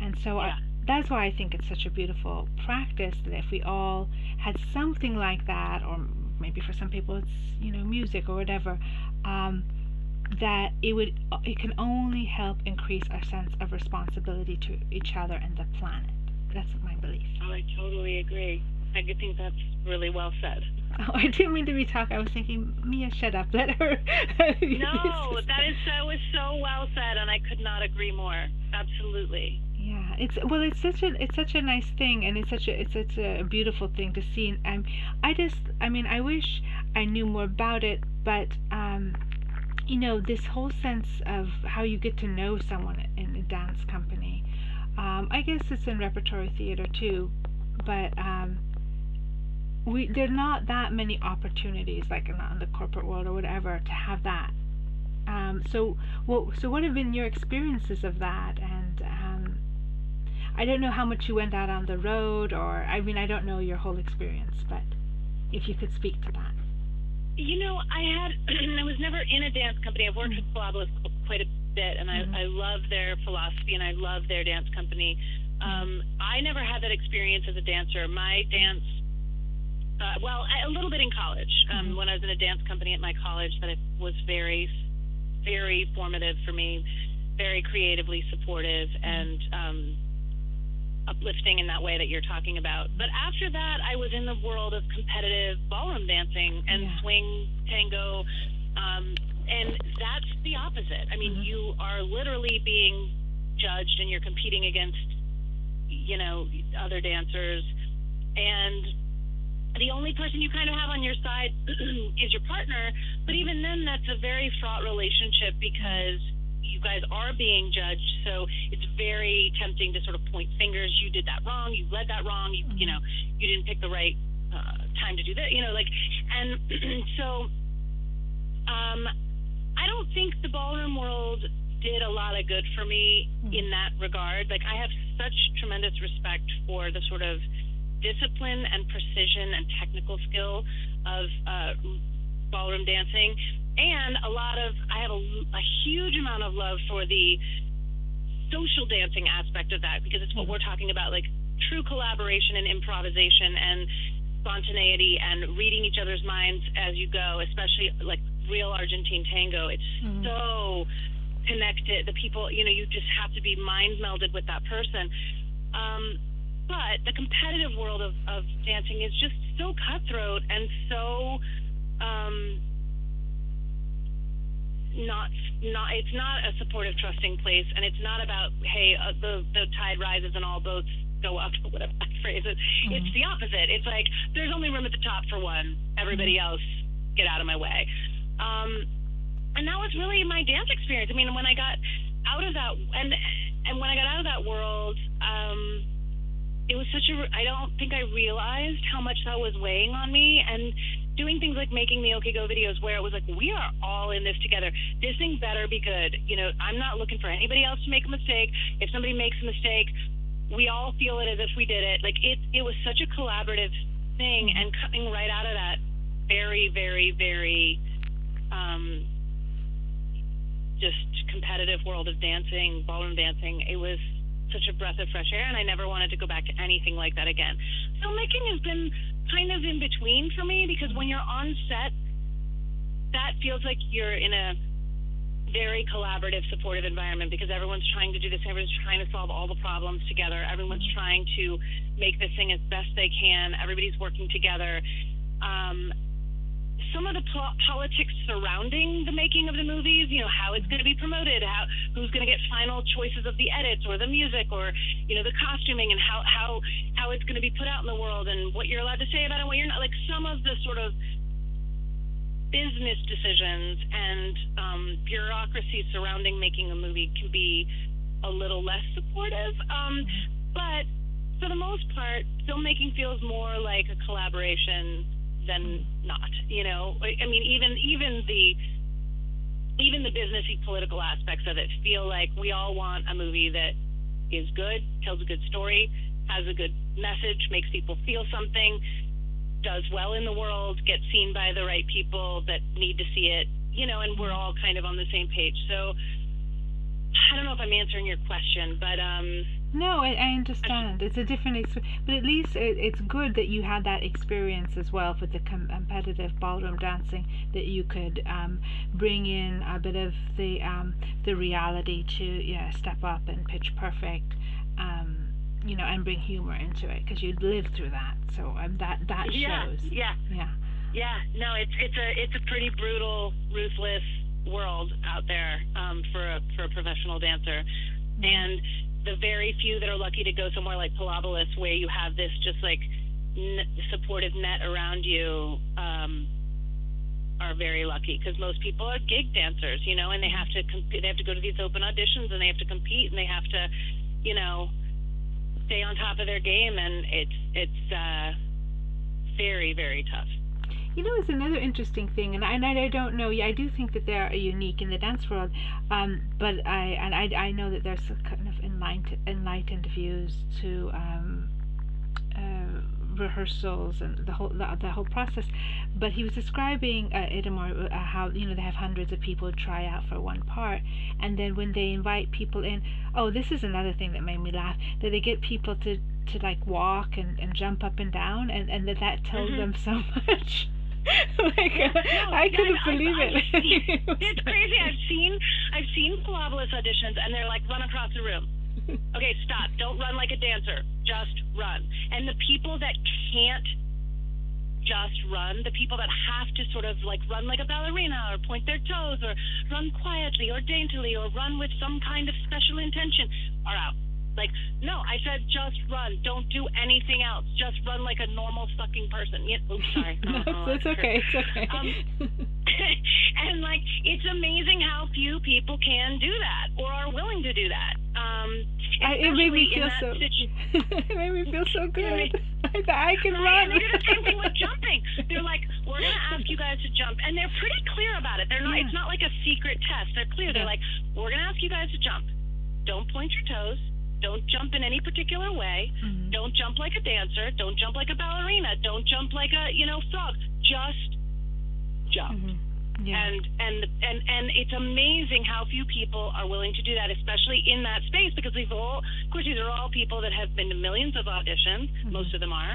And so yeah. I, that's why I think it's such a beautiful practice that if we all had something like that, or maybe for some people it's you know music or whatever, um, that it would it can only help increase our sense of responsibility to each other and the planet. That's my belief. Oh, I totally agree. I think that's really well said. Oh, I didn't mean to be talking. I was thinking, Mia, shut up. Let her. no, that is that was so well said, and I could not agree more. Absolutely. It's well, it's such a it's such a nice thing, and it's such a it's such a beautiful thing to see. And I just, I mean, I wish I knew more about it, but um, you know, this whole sense of how you get to know someone in a dance company um, I guess it's in repertory theater too, but um, we there are not that many opportunities like in, in the corporate world or whatever to have that. Um, so what so what have been your experiences of that? And I don't know how much you went out on the road, or I mean I don't know your whole experience, but if you could speak to that. You know, I had I was never in a dance company. I've worked mm-hmm. with Pilobolus quite a bit, and mm-hmm. I, I love their philosophy and I love their dance company. Um, I never had that experience as a dancer. My dance, uh, well, a little bit in college um, mm-hmm. when I was in a dance company at my college that it was very, very formative for me, very creatively supportive mm-hmm. and um, uplifting in that way that you're talking about. But after that, I was in the world of competitive ballroom dancing and yeah. swing tango. Um, and that's the opposite. I mean, mm-hmm. you are literally being judged and you're competing against, you know, other dancers. And the only person you kind of have on your side is your partner. But even then, that's a very fraught relationship because you guys are being judged. So it's very tempting to sort of point fingers. You did that wrong. You led that wrong. You, you know, you didn't pick the right uh, time to do that. You know, like, and so um, I don't think the ballroom world did a lot of good for me in that regard. Like, I have such tremendous respect for the sort of discipline and precision and technical skill of uh, ballroom dancing and a lot of I have a, a huge amount of love for the social dancing aspect of that because it's what we're talking about, like true collaboration and improvisation and spontaneity and reading each other's minds as you go, especially like real Argentine tango. It's mm-hmm. so connected. The people, you know, you just have to be mind melded with that person. Um, but the competitive world of, of dancing is just so cutthroat and so um, not not it's not a supportive, trusting place, and it's not about hey uh, the the tide rises and all boats go up, whatever that phrase is. Mm-hmm. It's the opposite. It's like there's only room at the top for one. Everybody mm-hmm. else get out of my way. Um, and that was really my dance experience. I mean, when I got out of that and and when I got out of that world, um, it was such a. I don't think I realized how much that was weighing on me and doing things like making the OK Go videos where it was like, we are all in this together. This thing better be good. You know, I'm not looking for anybody else to make a mistake. If somebody makes a mistake, we all feel it as if we did it. Like it, it was such a collaborative thing, and coming right out of that very, very, very, um, just competitive world of dancing, ballroom dancing. It was such a breath of fresh air, and I never wanted to go back to anything like that again. Filmmaking has been kind of in between for me because when you're on set, that feels like you're in a very collaborative, supportive environment because everyone's trying to do this. Everyone's trying to solve all the problems together. Everyone's trying to make this thing as best they can. Everybody's working together. Um, some of the po- politics surrounding the making of the movies, you know, how it's going to be promoted, how who's going to get final choices of the edits or the music or you know the costuming and how how how it's going to be put out in the world and what you're allowed to say about it, what you're not. Like some of the sort of business decisions and um, bureaucracy surrounding making a movie can be a little less supportive. Um, but for the most part, filmmaking feels more like a collaboration than not. You know, I mean, even even the even the businessy political aspects of it feel like we all want a movie that is good, tells a good story, has a good message, makes people feel something, does well in the world, gets seen by the right people that need to see it, you know, and we're all kind of on the same page. So I don't know if I'm answering your question, but um no, I, I understand. It's a different experience, but at least it, it's good that you had that experience as well for the competitive ballroom dancing. That you could um, bring in a bit of the um, the reality to yeah step up and pitch perfect, um, you know, and bring humor into it because you'd lived through that. So um, that that yeah, shows. Yeah. Yeah. Yeah. No, it's it's a it's a pretty brutal, ruthless world out there um, for a for a professional dancer, and the very few that are lucky to go somewhere like Pilobolus, where you have this just like n- supportive net around you, um, are very lucky because most people are gig dancers, you know, and they have to comp- they have to go to these open auditions and they have to compete and they have to, you know, stay on top of their game, and it's it's uh, very very tough. You know, it's another interesting thing, and I, and I don't know. Yeah, I do think that they're unique in the dance world, um, but I and I, I know that there's kind of enlightened enlightened views to um, uh, rehearsals and the whole the, the whole process. But he was describing uh, Itamar uh, how you know they have hundreds of people try out for one part, and then when they invite people in, oh, this is another thing that made me laugh. That they get people to to like walk and, and jump up and down, and and that that tells mm-hmm. them so much. like yeah, no, I couldn't yeah, believe I, it. it's crazy. I've seen I've seen Pilobolus auditions, and they're like run across the room. okay, stop. Don't run like a dancer. Just run. And the people that can't just run, the people that have to sort of like run like a ballerina or point their toes or run quietly or daintily or run with some kind of special intention are out. Like, no, I said just run. Don't do anything else. Just run like a normal fucking person. Yeah, oops, sorry. no, Oh, it's, okay. It's okay. Um, and like, it's amazing how few people can do that or are willing to do that. Um, I, it made me feel so. it made me feel so good. I I can Right, run. and they do the same thing with jumping. They're like, we're gonna ask you guys to jump, and they're pretty clear about it. They're not. Yeah. It's not like a secret test. They're clear. Yeah. They're like, we're gonna ask you guys to jump. Don't point your toes. Don't jump in any particular way. Mhm. Don't jump like a dancer. Don't jump like a ballerina. Don't jump like a you know frog. Just jump. Mhm. Yeah. And and and and it's amazing how few people are willing to do that, especially in that space, because we've all, of course, these are all people that have been to millions of auditions. Mhm. Most of them are,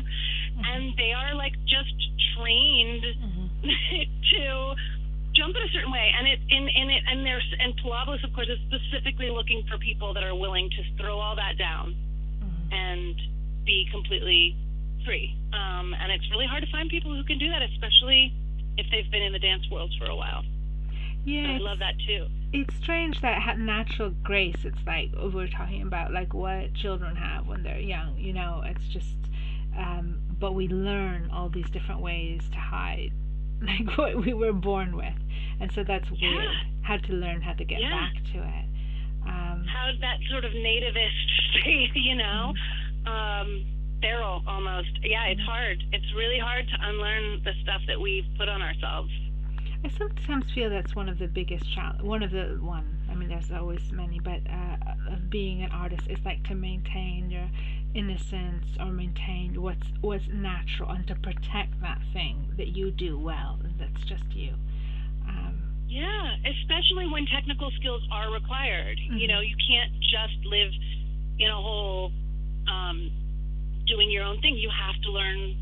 and they are like just trained Mhm. to jump in a certain way. And it in in it and there's and Pilobolus, of course, is specifically looking for people that are willing to throw all that down Mhm. and be completely free. Um, and it's really hard to find people who can do that, especially if they've been in the dance world for a while. Yeah. I love that too. it's strange that ha- natural grace it's like we're talking about like what children have when they're young you know it's just um, but we learn all these different ways to hide like what we were born with and so that's Yeah. weird how to learn how to get Yeah. back to it um, How that sort of nativist faith, you know, um, feral almost. Yeah, it's hard. It's really hard to unlearn the stuff that we've put on ourselves. I sometimes feel that's one of the biggest challenge. One of the one. I mean, there's always many, but uh, of being an artist is like to maintain your innocence or maintain what's what's natural and to protect that thing that you do well that's just you. Um, Yeah, especially when technical skills are required. You Mhm. know, you can't just live in a hole um, doing your own thing. You have to learn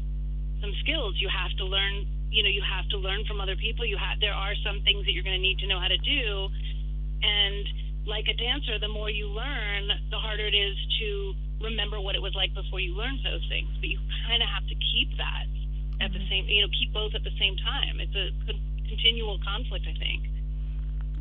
some skills. You have to learn. You know, you have to learn from other people. You have. There are some things that you're going to need to know how to do, and like a dancer, the more you learn, the harder it is to remember what it was like before you learned those things. But you kind of have to keep that at the Mhm. same. You know, keep both at the same time. It's a con- continual conflict, I think.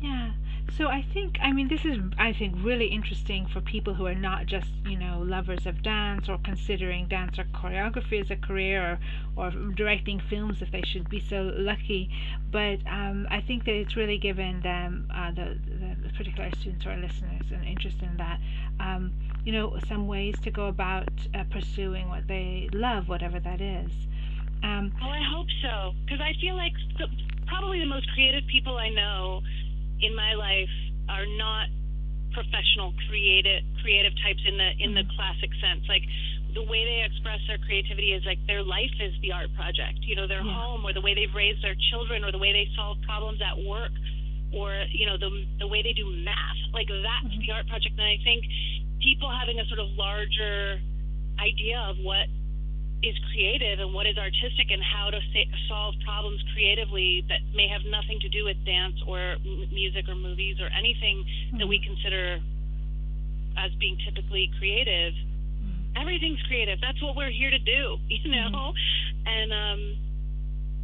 Yeah. So I think I mean this is I think really interesting for people who are not just, you know, lovers of dance or considering dance or choreography as a career or, or directing films if they should be so lucky. But um, I think that it's really given them uh, the, the, particular students or listeners an interest in that. Um, you know, some ways to go about uh, pursuing what they love, whatever that is. Um, Oh, I hope so. Because I feel like the, probably the most creative people I know in my life are not professional creative creative types in the in the classic sense. Like the way they express their creativity is like their life is the art project. You know, their Yeah. home or the way they've raised their children or the way they solve problems at work or you know the the way they do math. Like that's Mhm. the art project. And I think people having a sort of larger idea of what is creative and what is artistic and how to sa- solve problems creatively that may have nothing to do with dance or m- music or movies or anything that we consider as being typically creative. Everything's creative. That's what we're here to do, you know? And um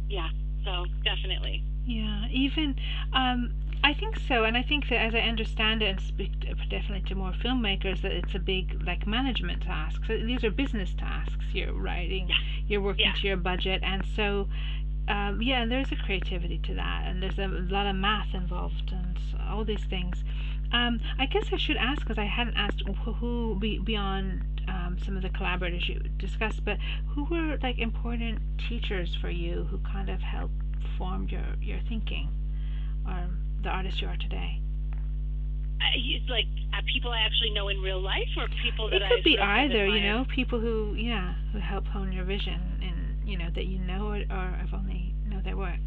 yeah, so definitely. Yeah, even um, I think so, and I think that as I understand it, and speak to, definitely to more filmmakers, that it's a big like management task. So these are business tasks. You're writing, Yeah. you're working Yeah. to your budget, and so um, yeah, there's a creativity to that, and there's a lot of math involved, and all these things. Um, I guess I should ask because I hadn't asked who, who be, beyond um, some of the collaborators you discussed, but who were like important teachers for you who kind of helped form your your thinking or the artist you are today? It's like uh, people I actually know in real life or people that It could I be sort of have either, you know, people who yeah who help hone your vision and you know that you know or, or have only know their work.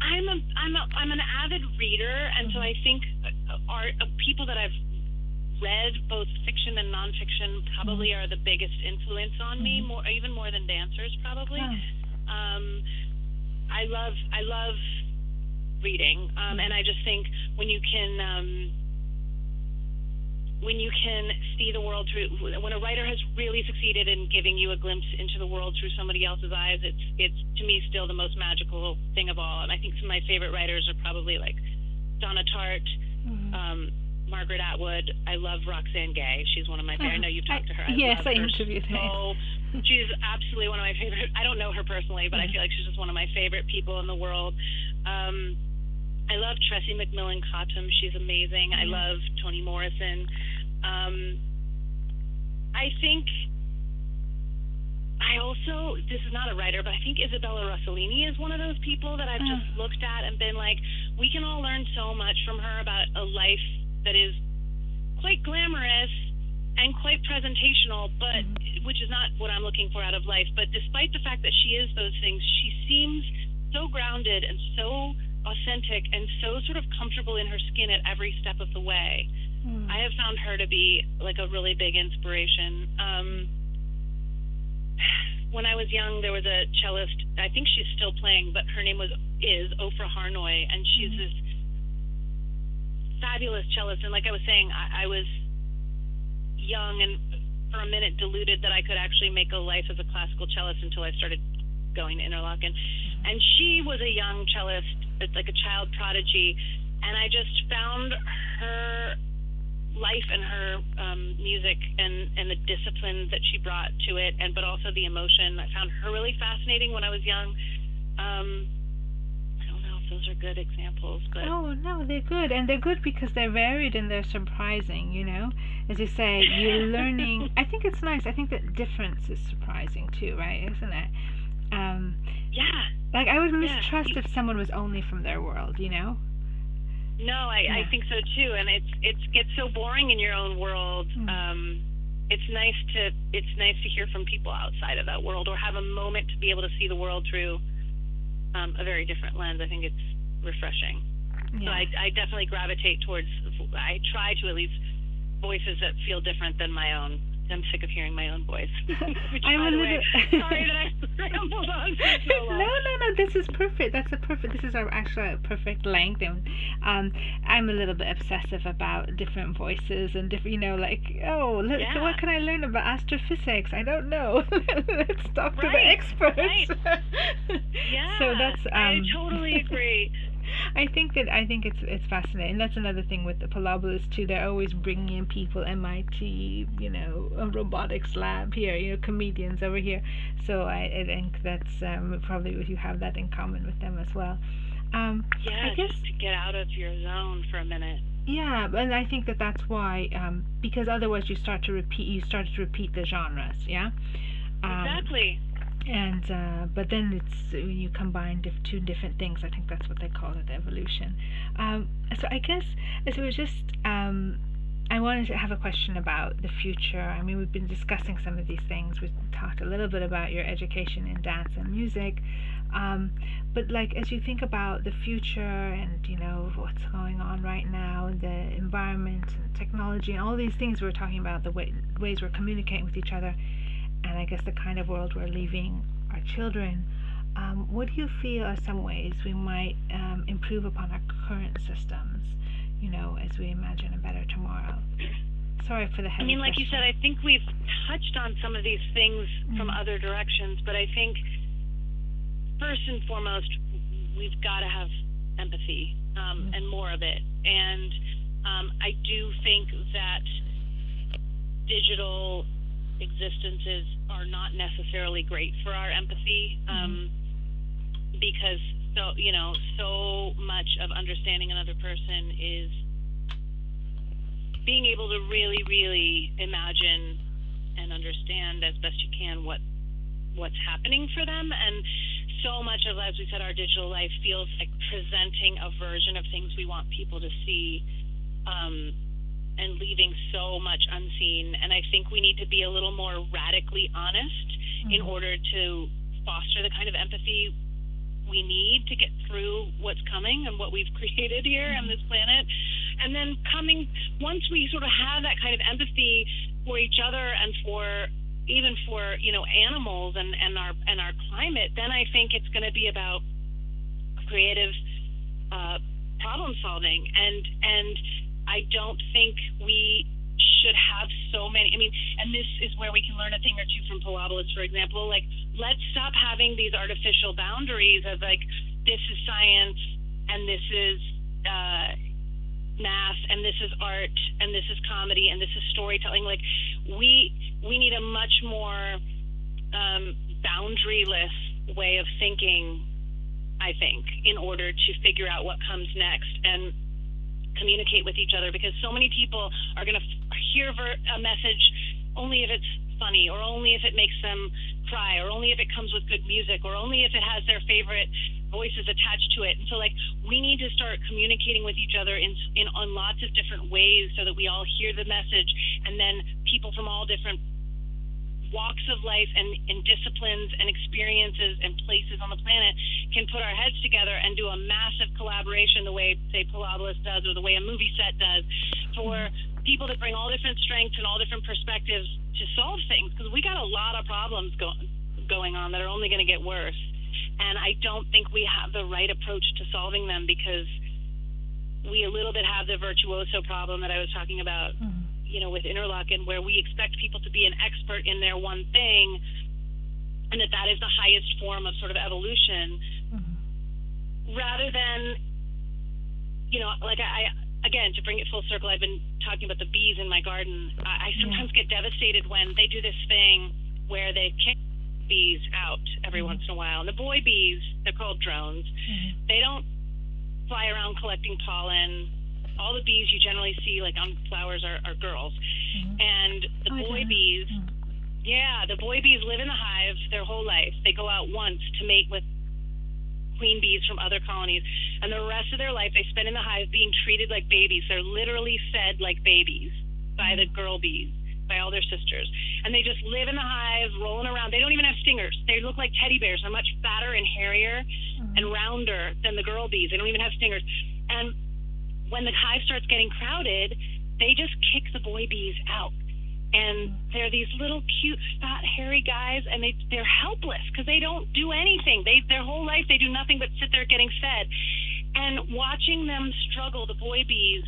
I'm a I'm a I'm an avid reader, and so Mhm. I think uh, art uh, people that I've read both fiction and nonfiction probably are the biggest influence on me, Mhm. more even more than dancers probably. Um, I love I love reading, um, and I just think when you can. Um, when you can see the world through when a writer has really succeeded in giving you a glimpse into the world through somebody else's eyes it's it's to me still the most magical thing of all and i think some of my favorite writers are probably like donna tartt Mhm. um Margaret Atwood. I love Roxane Gay. She's one of my favorite. I know you've talked to her. I yes, I her interviewed her. so she's absolutely one of my favorite. I don't know her personally, but I feel like she's just one of my favorite people in the world. Um, I love Tressie McMillan Cottom. She's amazing. I mm-hmm. love Toni Morrison. Um, I think I also this is not a writer, but I think Isabella Rossellini is one of those people that I've just mm. looked at and been like, we can all learn so much from her about a life that is quite glamorous and quite presentational, but mm-hmm. which is not what I'm looking for out of life. But despite the fact that she is those things, she seems so grounded and so authentic and so sort of comfortable in her skin at every step of the way. Mm. I have found her to be like a really big inspiration. Um, when I was young, there was a cellist. I think she's still playing, but her name was is Ofra Harnoy, and she's Mhm. this fabulous cellist. And like I was saying, I, I was young and for a minute deluded that I could actually make a life as a classical cellist until I started going to Interlochen. And she was a young cellist, it's like a child prodigy, and I just found her life and her um, music and and the discipline that she brought to it, and but also the emotion. I found her really fascinating when I was young. Um, I don't know if those are good examples, but Oh no, they're good, and they're good because they're varied and they're surprising. You know, as you say, you're learning. I think it's nice. I think that difference is surprising too, right? Isn't it? Um, yeah, like I would Yeah, mistrust you- if someone was only from their world. You know? no, I, Yeah. I think so too. And it's it's gets so boring in your own world. Mm. Um, it's nice to it's nice to hear from people outside of that world or have a moment to be able to see the world through um, a very different lens. I think it's refreshing. So I, I definitely gravitate towards. I try to at least voices that feel different than my own. I'm sick of hearing my own voice. Which, I'm by a the little. way, sorry that I rambled on so no, no, no. This is perfect. That's a perfect. This is our actual perfect length, and um, I'm a little bit obsessive about different voices and different. You know, like oh, look, Yeah. what can I learn about astrophysics? I don't know. Let's talk to the experts. right. Yeah, so that's I um. totally agree. I think that I think it's it's fascinating. That's another thing with the Pilobolus too. They're always bringing in people, MIT, you know, a robotics lab here, you know, comedians over here. So I, I think that's um, probably what you have that in common with them as well. Um, Yeah, I guess just to get out of your zone for a minute. yeah, and I think that that's why um, because otherwise you start to repeat. You start to repeat the genres. Yeah. Um, exactly. And uh, but then it's uh, you combine dif- two different things. I think that's what they call it, evolution. Um, so I guess so. It was just um, I wanted to have a question about the future. I mean, we've been discussing some of these things. We talked a little bit about your education in dance and music, um, but like as you think about the future and you know what's going on right now, the environment and technology and all these things we're talking about, the way, ways we're communicating with each other and I guess the kind of world we're leaving our children, um, what do you feel are some ways we might um, improve upon our current systems, you know, as we imagine a better tomorrow? Sorry for the heavy I mean, like you said. I think we've touched on some of these things from Mm. other directions, but I think first and foremost, we've got to have empathy um, Mm. and more of it. And um, I do think that digital existences are not necessarily great for our empathy um, because so you know so much of understanding another person is being able to really really imagine and understand as best you can what what's happening for them. And so much of as we said our digital life feels like presenting a version of things we want people to see um, and leaving so much unseen and i think we need to be a little more radically honest in Mhm. order to foster the kind of empathy we need to get through what's coming and what we've created here on this planet. And then coming once we sort of have that kind of empathy for each other and for even for you know animals and and our and our climate, then I think it's going to be about creative uh, problem solving and and I don't think we should have so many. I mean, and this is where we can learn a thing or two from Pilobolus, for example. Like, let's stop having these artificial boundaries of like, this is science and this is, uh, math and this is art and this is comedy and this is storytelling. Like we we need a much more um, boundaryless way of thinking. I think in order to figure out what comes next and communicate with each other because so many people are going to f- hear ver- a message only if it's funny or only if it makes them cry or only if it comes with good music or only if it has their favorite voices attached to it. And so like we need to start communicating with each other in in on lots of different ways so that we all hear the message and then people from all different walks of life and, and disciplines and experiences and places on the planet can put our heads together and do a massive collaboration the way say Pilobolus does or the way a movie set does for people that bring all different strengths and all different perspectives to solve things because we got a lot of problems go- going on that are only going to get worse and I don't think we have the right approach to solving them because we a little bit have the virtuoso problem that I was talking about, mm-hmm. You know, with Interlochen, where we expect people to be an expert in their one thing, and that that is the highest form of sort of evolution, mm-hmm. rather than, you know, like I, again, to bring it full circle, I've been talking about the bees in my garden. I, I sometimes yeah. get devastated when they do this thing where they kick bees out every mm-hmm. once in a while. And the boy bees, they're called drones, mm-hmm. they don't fly around collecting pollen. All the bees you generally see, like on flowers, are, are girls. Mm-hmm. And the oh, boy bees, mm. yeah, the boy bees live in the hive their whole life. They go out once to mate with queen bees from other colonies. And the rest of their life, they spend in the hive being treated like babies. They're literally fed like babies by the mm. girl bees by all their sisters. And they just live in the hive, rolling around. They don't even have stingers. They look like teddy bears. They're much fatter and hairier mm-hmm. and rounder than the girl bees. They don't even have stingers. And when the hive starts getting crowded, they just kick the boy bees out. And they're these little cute, fat, hairy guys, and they they're helpless because they don't do anything. They their whole life they do nothing but sit there getting fed. And watching them struggle, the boy bees,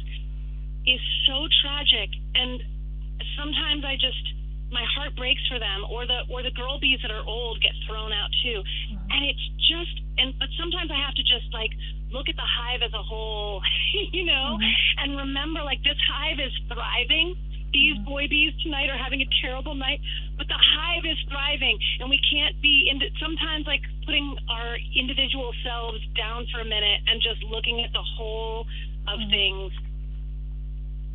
is so tragic. And sometimes I just my heart breaks for them or the or the girl bees that are old get thrown out too mm-hmm. and it's just and but sometimes i have to just like look at the hive as a whole you know mm-hmm. and remember like this hive is thriving these mm-hmm. boy bees tonight are having a terrible night but the hive is thriving and we can't be in sometimes like putting our individual selves down for a minute and just looking at the whole of mm-hmm. things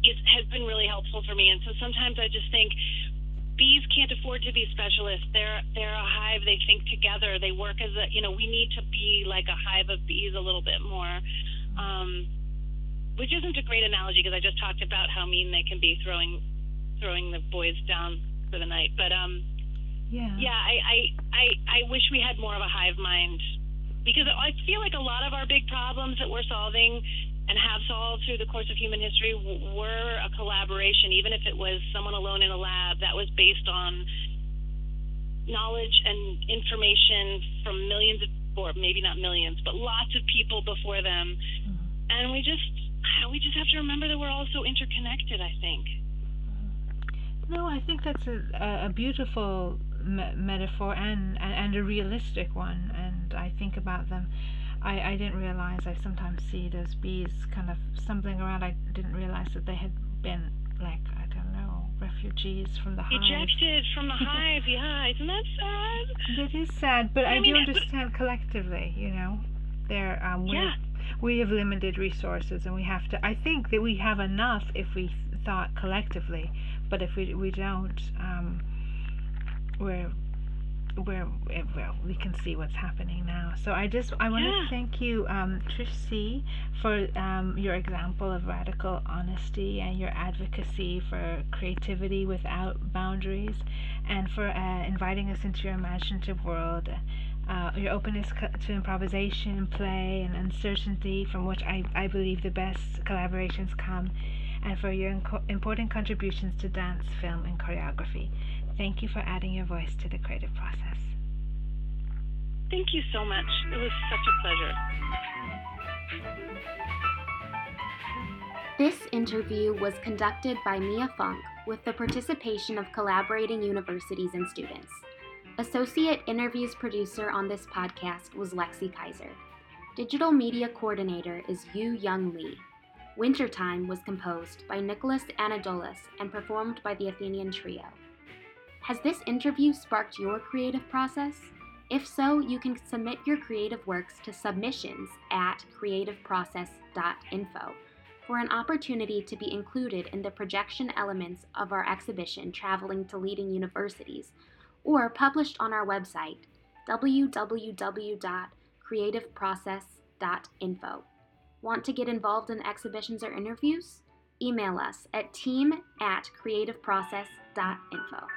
is, has been really helpful for me. And so sometimes I just think bees can't afford to be specialists. They're they're a hive. They think together. They work as a you know we need to be like a hive of bees a little bit more. Um, which isn't a great analogy because I just talked about how mean they can be throwing throwing the boys down for the night. But um, yeah, yeah, I, I I I wish we had more of a hive mind because I feel like a lot of our big problems that we're solving and have solved through the course of human history were a collaboration, even if it was someone alone in a lab that was based on knowledge and information from millions of, or maybe not millions, but lots of people before them. Mm-hmm. And we just, we just have to remember that we're all so interconnected, I think. No, I think that's a, a beautiful me- metaphor and, and, and a realistic one. And I think about them I, I didn't realize I sometimes see those bees kind of stumbling around. I didn't realize that they had been like I don't know refugees from the hive. Ejected from the hive, yeah. Isn't that sad? It is sad, but I, I mean, do understand collectively. You know, there um we yeah. we have limited resources, and we have to. I think that we have enough if we thought collectively, but if we we don't, um, we're where eh, well we can see what's happening now. So I just I want yeah. to thank you, um, Trish Sie, for um, your example of radical honesty and your advocacy for creativity without boundaries, and for uh, inviting us into your imaginative world. Uh, your openness to improvisation, play, and uncertainty, from which I, I believe the best collaborations come, and for your important contributions to dance, film, and choreography. Thank you for adding your voice to the creative process. Thank you so much. It was such a pleasure. This interview was conducted by Mia Funk with the participation of collaborating universities and students. Associate interviews producer on this podcast was Lexi Kaiser. Digital media coordinator is Yu Young Lee. Wintertime was composed by Nicholas Anadoulos and performed by the Athenian Trio. Has this interview sparked your creative process? If so, you can submit your creative works to submissions at creativeprocess.info for an opportunity to be included in the projection elements of our exhibition Traveling to Leading Universities, or published on our website, www.creativeprocess.info. Want to get involved in exhibitions or interviews? Email us at team at creativeprocess.info.